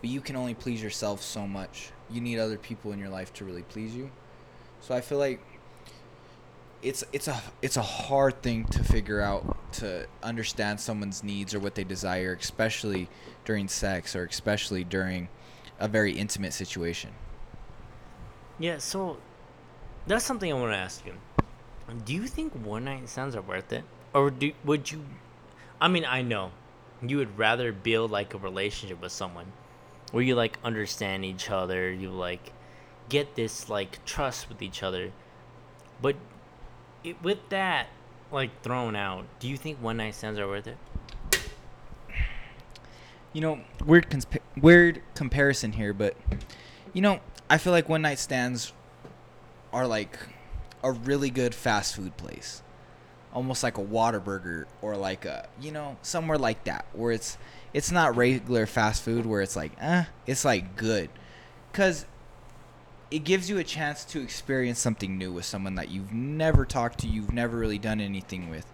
but you can only please yourself so much. You need other people in your life to really please you so i feel like it's it's a it's a hard thing to figure out to understand someone's needs or what they desire, especially during sex or especially during a very intimate situation. Yeah, so that's something I want to ask you. Do you think one night stands are worth it, or do would you? I mean, I know you would rather build like a relationship with someone where you like understand each other, you like get this like trust with each other, but it, with that like thrown out, do you think one night stands are worth it? you know, weird consp- weird comparison here, but you know, I feel like one night stands are like a really good fast food place. Almost like a Whataburger or like a, you know, somewhere like that where it's it's not regular fast food where it's like, eh, it's like good. Cuz it gives you a chance to experience something new with someone that you've never talked to, you've never really done anything with.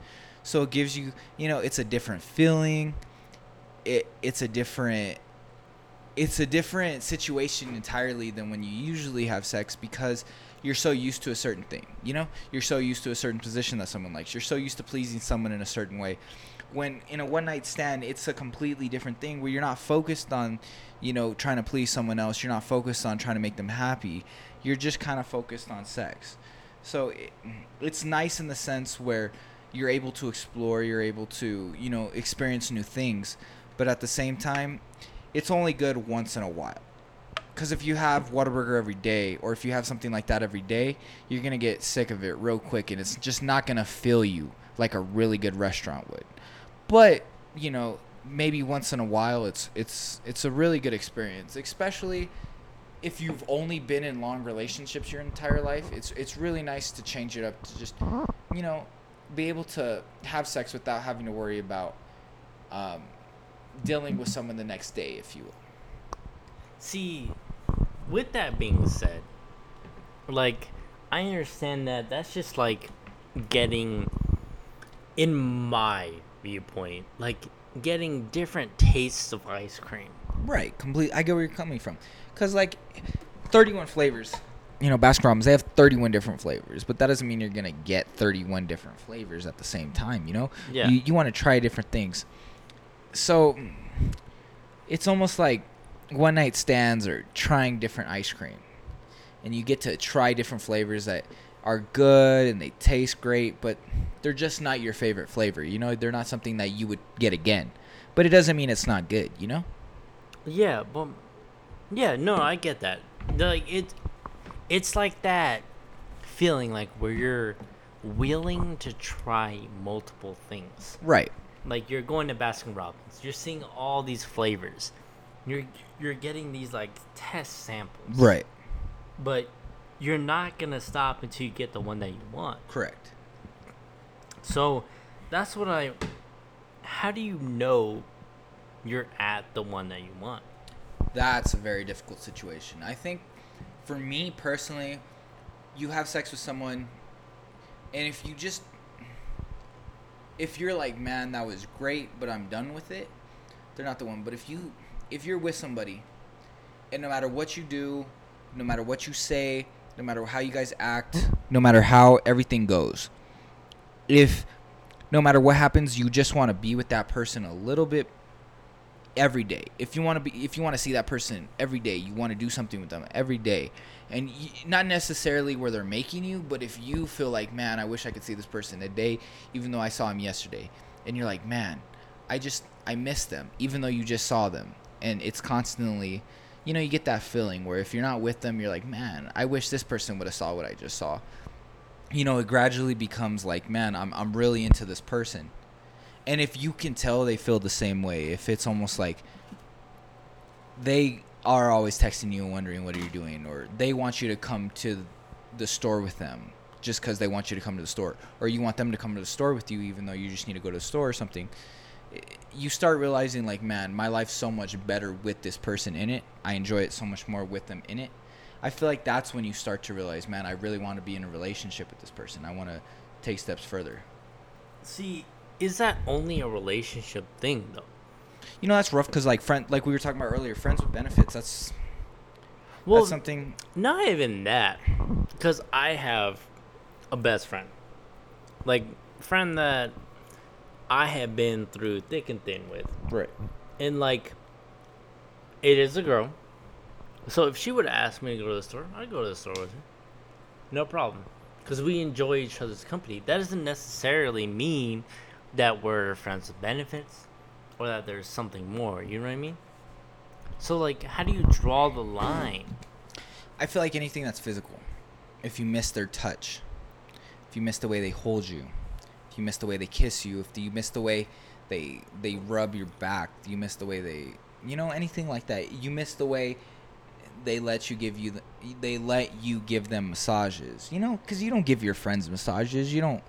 So it gives you, you know, it's a different feeling it it's a different it's a different situation entirely than when you usually have sex because you're so used to a certain thing you know? You're so used to a certain position that someone likes. You're so used to pleasing someone in a certain way. When in a one night stand it's a completely different thing where you're not focused on you know trying to please someone else. You're not focused on trying to make them happy. You're just kind of focused on sex. So it, it's nice in the sense where you're able to explore you're able to you know experience new things. But at the same time, it's only good once in a while. Because if you have Whataburger every day, or if you have something like that every day, you're gonna get sick of it real quick, and it's just not gonna fill you like a really good restaurant would. But you know, maybe once in a while, it's it's it's a really good experience, especially if you've only been in long relationships your entire life. It's it's really nice to change it up to just you know be able to have sex without having to worry about um, dealing with someone the next day, if you will. See, with that being said, like I understand that that's just like getting in my viewpoint, like getting different tastes of ice cream. Right, complete. I get where you're coming from, cause like, 31 flavors. You know, Baskin Robbins they have 31 different flavors, but that doesn't mean you're gonna get 31 different flavors at the same time. You know, Yeah. You you want to try different things. So, it's almost like one night stands or trying different ice cream, and you get to try different flavors that are good and they taste great, but they're just not your favorite flavor. You know, they're not something that you would get again. But it doesn't mean it's not good. You know. Yeah, but yeah, no, I get that. Like it, it's like that feeling like where you're willing to try multiple things. Right. Like you're going to Baskin Robbins, you're seeing all these flavors, you're you're getting these like test samples. Right. But you're not gonna stop until you get the one that you want. Correct. So that's what I. How do you know you're at the one that you want? That's a very difficult situation. I think for me personally, you have sex with someone and if you just if you're like, man, that was great, but I'm done with it, they're not the one. But if you if you're with somebody and no matter what you do, no matter what you say, no matter how you guys act, no matter how everything goes, if no matter what happens, you just want to be with that person a little bit every day. If you want to be, if you want to see that person every day, you want to do something with them every day, and y not necessarily where they're making you, but if you feel like, man, I wish I could see this person today, even though I saw him yesterday, and you're like, man, I just I miss them, even though you just saw them, and it's constantly, you know, you get that feeling where if you're not with them, you're like, man, I wish this person would have saw what I just saw. You know, it gradually becomes like, man, I'm I'm really into this person and if you can tell they feel the same way if it's almost like they are always texting you and wondering what are you doing or they want you to come to the store with them just because they want you to come to the store or you want them to come to the store with you even though you just need to go to the store or something you start realizing like man my life's so much better with this person in it i enjoy it so much more with them in it i feel like that's when you start to realize man i really want to be in a relationship with this person i want to take steps further See, is that only a relationship thing though? You know that's rough because like friend, like we were talking about earlier, friends with benefits. That's Well, that's something. not even that, because I have a best friend, like friend that I have been through thick and thin with, Right. and like, it is a girl, So if she would ask me to go to the store, I'd go to the store with her. No problem. Because we enjoy each other's company. That doesn't necessarily mean that we're friends with benefits or that there's something more. You know what I mean? So, like, how do you draw the line? I feel like anything that's physical. If you miss their touch, if you miss the way they hold you, if you miss the way they kiss you, if you miss the way they they rub your back, you miss the way they, you know, anything like that. You miss the way they let you give you the, they let you give them massages. You know, cuz you don't give your friends massages. You don't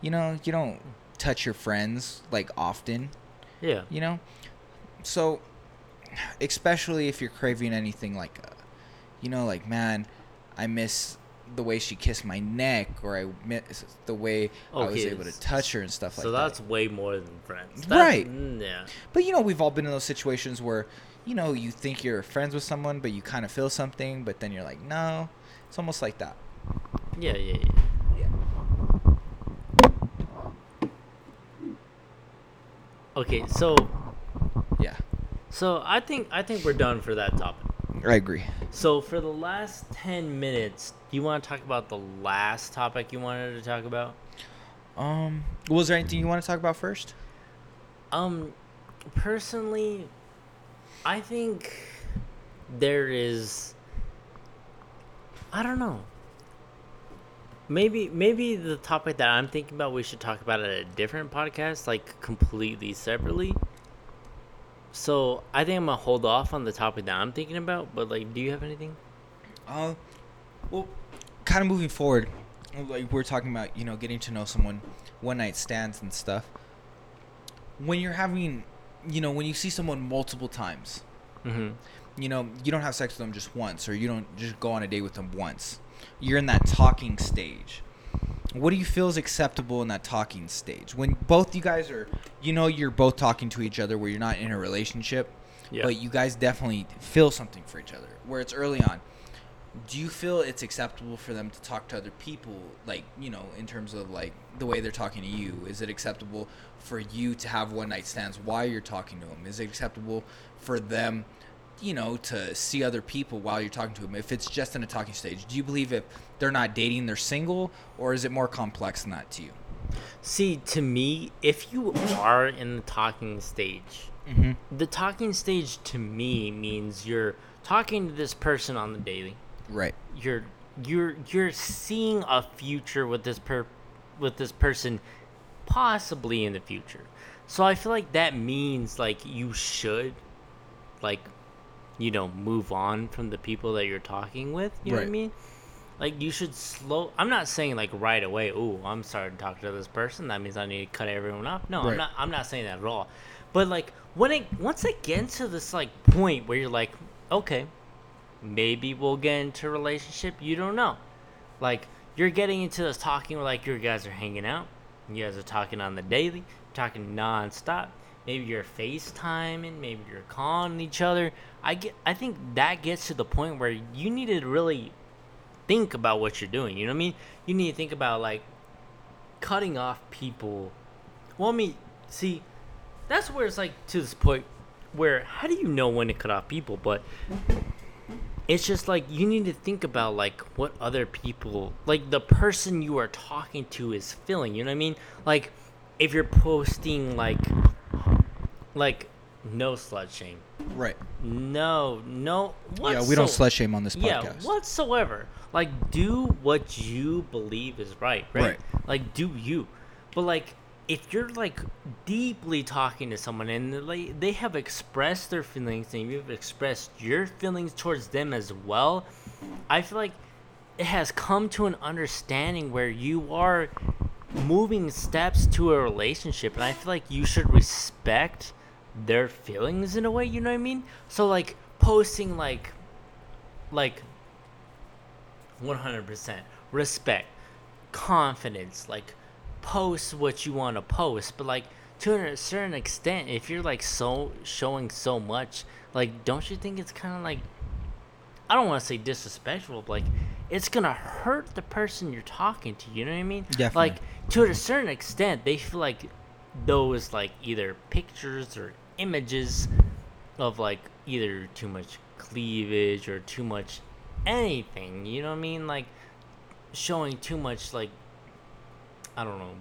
you know, you don't touch your friends like often Yeah. you know so especially if you're craving anything like uh, you know like man i miss the way she kissed my neck or i miss the way i was able to touch her and stuff like that. so that that's way more than friends. Right. mm, yeah. but you know we've all been in those situations where you know you think you're friends with someone but you kind of feel something but then you're like no it's almost like that Yeah, yeah, yeah. yeah Okay, so yeah so I think I think we're done for that topic. I agree So for the last 10 minutes, do you want to talk about the last topic you wanted to talk about? um was there anything you want to talk about first Um personally, I think there is I don't know. Maybe maybe the topic that I'm thinking about we should talk about at a different podcast like completely separately. So, I think I'm going to hold off on the topic that I'm thinking about, but like do you have anything? Uh, well, kind of moving forward, like we're talking about, you know, getting to know someone, one night stands and stuff. When you're having, you know, when you see someone multiple times, Mhm. you know, you don't have sex with them just once, or you don't just go on a date with them once. You're in that talking stage. What do you feel is acceptable in that talking stage? When both you guys are, you know, you're both talking to each other where you're not in a relationship, Yeah. but you guys definitely feel something for each other, where it's early on. Do you feel it's acceptable for them to talk to other people, like, you know, in terms of like the way they're talking to you? Is it acceptable for you to have one night stands while you're talking to them? Is it acceptable for them, you know, to see other people while you're talking to them? If it's just in a talking stage, do you believe if they're not dating, they're single, or is it more complex than that to you? See, to me, if you are in the talking stage, Mm-hmm. the talking stage to me means you're talking to this person on the daily. Right. You're you're you're seeing a future with this per with this person possibly in the future. So I feel like that means like you should like you know move on from the people that you're talking with, you know what I mean? Like you should slow I'm not saying like right away, "Oh, I'm starting to talk to this person. That means I need to cut everyone off." No, I'm not I'm not saying that at all. But like when it once it gets to this like point where you're like, "Okay, maybe we'll get into a relationship." You don't know. Like you're getting into this talking where like your guys are hanging out. You guys are talking on the daily, talking nonstop. Maybe you're FaceTiming, maybe you're calling each other. I get I think that gets to the point where you need to really think about what you're doing. You know what I mean? You need to think about like cutting off people. Well, I mean, see, that's where it's like to this point where how do you know when to cut off people? But it's just like you need to think about like what other people, like the person you are talking to, is feeling. You know what I mean? Like if you're posting like like no slut shame. Right. No, no. Yeah, we don't slut shame on this yeah, podcast. whatsoever. Like, do what you believe is right, right? Right. Like, do you. But, like, if you're, like, deeply talking to someone and like, they have expressed their feelings and you've expressed your feelings towards them as well, I feel like it has come to an understanding where you are moving steps to a relationship. And I feel like you should respect their feelings in a way, you know what I mean? So, like, posting, like, like 100% respect confidence like post what you want to post but like to a certain extent if you're like so showing so much like don't you think it's kind of like i don't want to say disrespectful but like it's gonna hurt the person you're talking to you know what i mean Definitely. like to a certain extent they feel like those like either pictures or images of like either too much cleavage or too much anything. You know what I mean? Like showing too much like I don't know.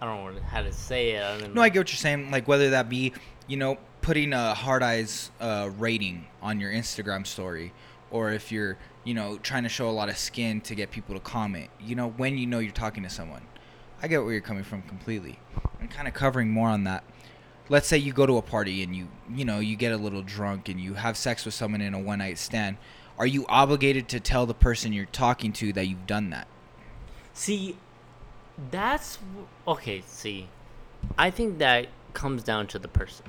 I don't know how to say it. I mean, No, I get what you're saying. Like whether that be, you know, putting a hard eyes uh, rating on your Instagram story, or if you're, you know, trying to show a lot of skin to get people to comment. You know, when you know you're talking to someone. I get where you're coming from completely. I'm kind of covering more on that. Let's say you go to a party and you, you know, you get a little drunk and you have sex with someone in a one night stand. Are you obligated to tell the person you're talking to that you've done that? See, that's okay. See, I think that comes down to the person.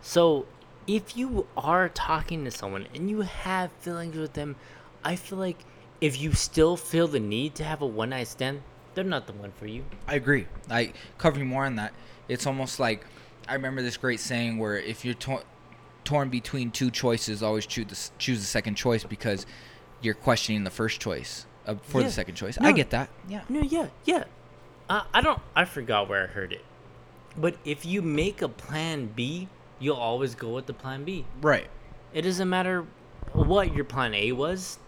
So, if you are talking to someone and you have feelings with them, I feel like if you still feel the need to have a one night stand, they're not the one for you. I agree. I covering more on that. It's almost like I remember this great saying where if you're tor- torn between two choices, always choose the, choose the second choice because you're questioning the first choice uh, for Yeah. the second choice. No. I get that. Yeah. No, yeah, yeah. Uh, I don't. I forgot where I heard it. But if you make a plan B, you'll always go with the plan B. Right. It doesn't matter what your plan A was.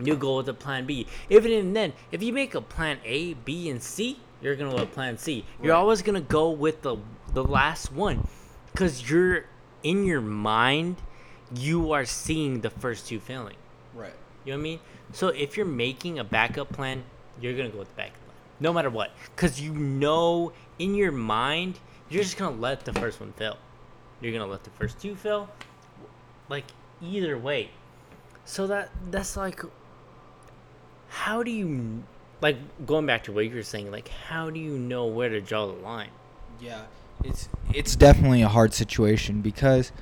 You go with the plan B. Even then, if you make a plan A, B, and C, you're gonna go with plan C. You're Right. always gonna go with the the last one, because you're in your mind, you are seeing the first two failing. Right. You know what I mean? So if you're making a backup plan, you're gonna go with the backup plan, no matter what, because you know in your mind you're just gonna let the first one fail. You're gonna let the first two fail, like either way. So that that's like, how do you, like going back to what you were saying, like how do you know where to draw the line? Yeah. It's it's definitely a hard situation because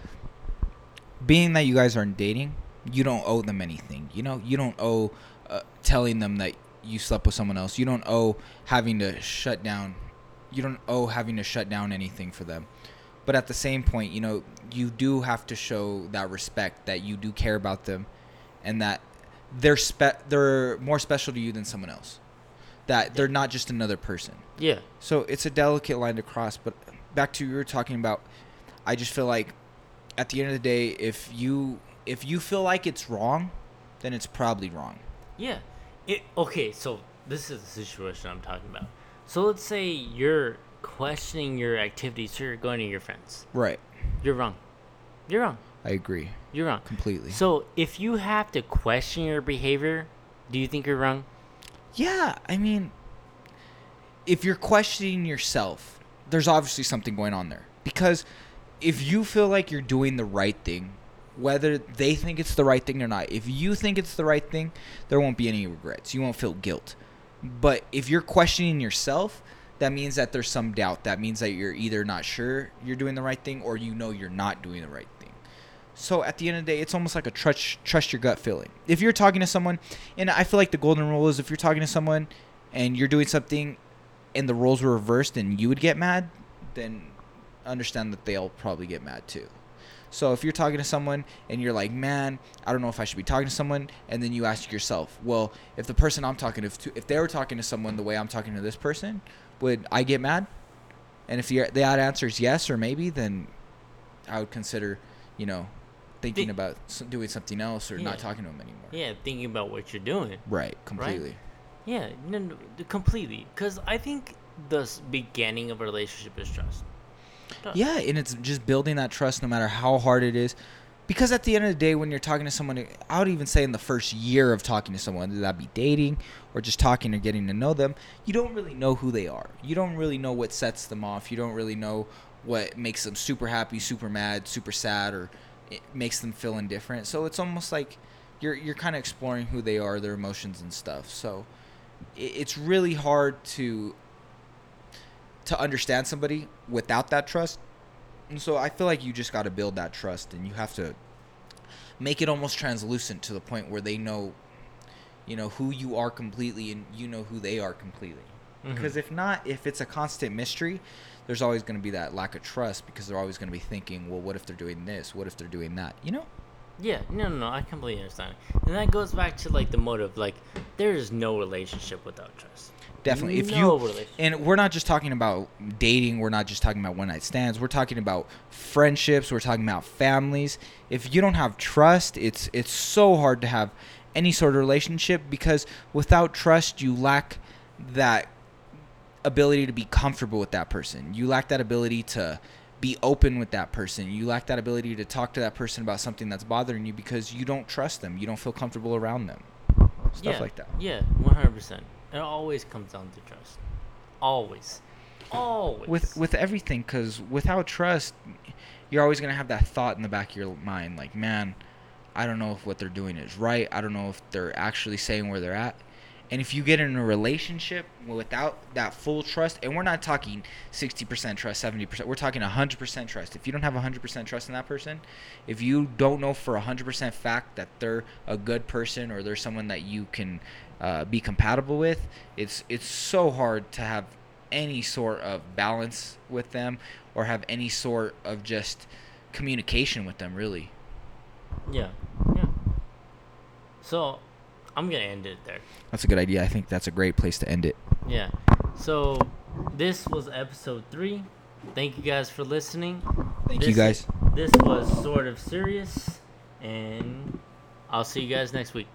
being that you guys aren't dating, you don't owe them anything. You know, you don't owe uh, telling them that you slept with someone else. You don't owe having to shut down. You don't owe having to shut down anything for them. But at the same point, you know, you do have to show that respect that you do care about them, and that they're spe- they're more special to you than someone else. That they're not just another person. Yeah, So it's a delicate line to cross. But back to you were talking about, I just feel like at the end of the day, if you if you feel like it's wrong, then it's probably wrong. Yeah. It okay, so this is the situation I'm talking about. So let's say you're questioning your activities, so you're going to your friends. Right. You're wrong. You're wrong. I agree You're wrong. completely. So if you have to question your behavior, do you think you're wrong? yeah, I mean, if you're questioning yourself, there's obviously something going on there. Because if you feel like you're doing the right thing, whether they think it's the right thing or not, if you think it's the right thing, there won't be any regrets. You won't feel guilt. But if you're questioning yourself, that means that there's some doubt. That means that you're either not sure you're doing the right thing or you know you're not doing the right thing. So at the end of the day, it's almost like a trust trust your gut feeling. If you're talking to someone, and I feel like the golden rule is if you're talking to someone and you're doing something and the roles were reversed and you would get mad, then understand that they'll probably get mad too. So if you're talking to someone and you're like, "Man, I don't know if I should be talking to someone," and then you ask yourself, "Well, if the person I'm talking to, if, they were talking to someone the way I'm talking to this person, would I get mad?" And if the the odd answer is yes or maybe, then I would consider, you know, thinking Thi- about doing something else or Yeah. not talking to them anymore. Yeah, thinking about what you're doing. Right, completely. Yeah, no, no, completely. Because I think the beginning of a relationship is trust. Trust. Yeah, and it's just building that trust no matter how hard it is. Because at the end of the day, when you're talking to someone, I would even say in the first year of talking to someone, whether that be dating or just talking or getting to know them, you don't really know who they are. You don't really know what sets them off. You don't really know what makes them super happy, super mad, super sad, or it makes them feel indifferent. So it's almost like you're you're kind of exploring who they are, their emotions and stuff. So it's really hard to to understand somebody without that trust. And so I feel like you just got to build that trust and you have to make it almost translucent to the point where they know you know who you are completely and you know who they are completely. Mhm. Because if not, if it's a constant mystery, there's always going to be that lack of trust because they're always going to be thinking, well, what if they're doing this? What if they're doing that? You know? Yeah, no, no, no, I completely understand. And that goes back to like the motive. Like, there is no relationship without trust. Definitely. If no you and we're not just talking about dating, we're not just talking about one night stands. We're talking about friendships, we're talking about families. If you don't have trust, it's it's so hard to have any sort of relationship because without trust you lack that ability to be comfortable with that person. You lack that ability to be open with that person. You lack that ability to talk to that person about something that's bothering you because you don't trust them. You don't feel comfortable around them. Stuff yeah, like that. Yeah, one hundred percent. It always comes down to trust. Always, always. with with everything because without trust you're always going to have that thought in the back of your mind like man i don't know if what they're doing is right i don't know if they're actually saying where they're at and if you get in a relationship without that full trust and we're not talking 60% trust 70% we're talking 100% trust. If you don't have 100% trust in that person if you don't know for 100% fact that they're a good person or they're someone that you can uh, be compatible with it's it's so hard to have any sort of balance with them or have any sort of just communication with them really. Yeah, yeah. So, I'm gonna end it there. that's a good idea i think that's a great place to end it Yeah. So, this was episode three. Thank you guys for listening. thank you guys This was sort of serious, and I'll see you guys next week.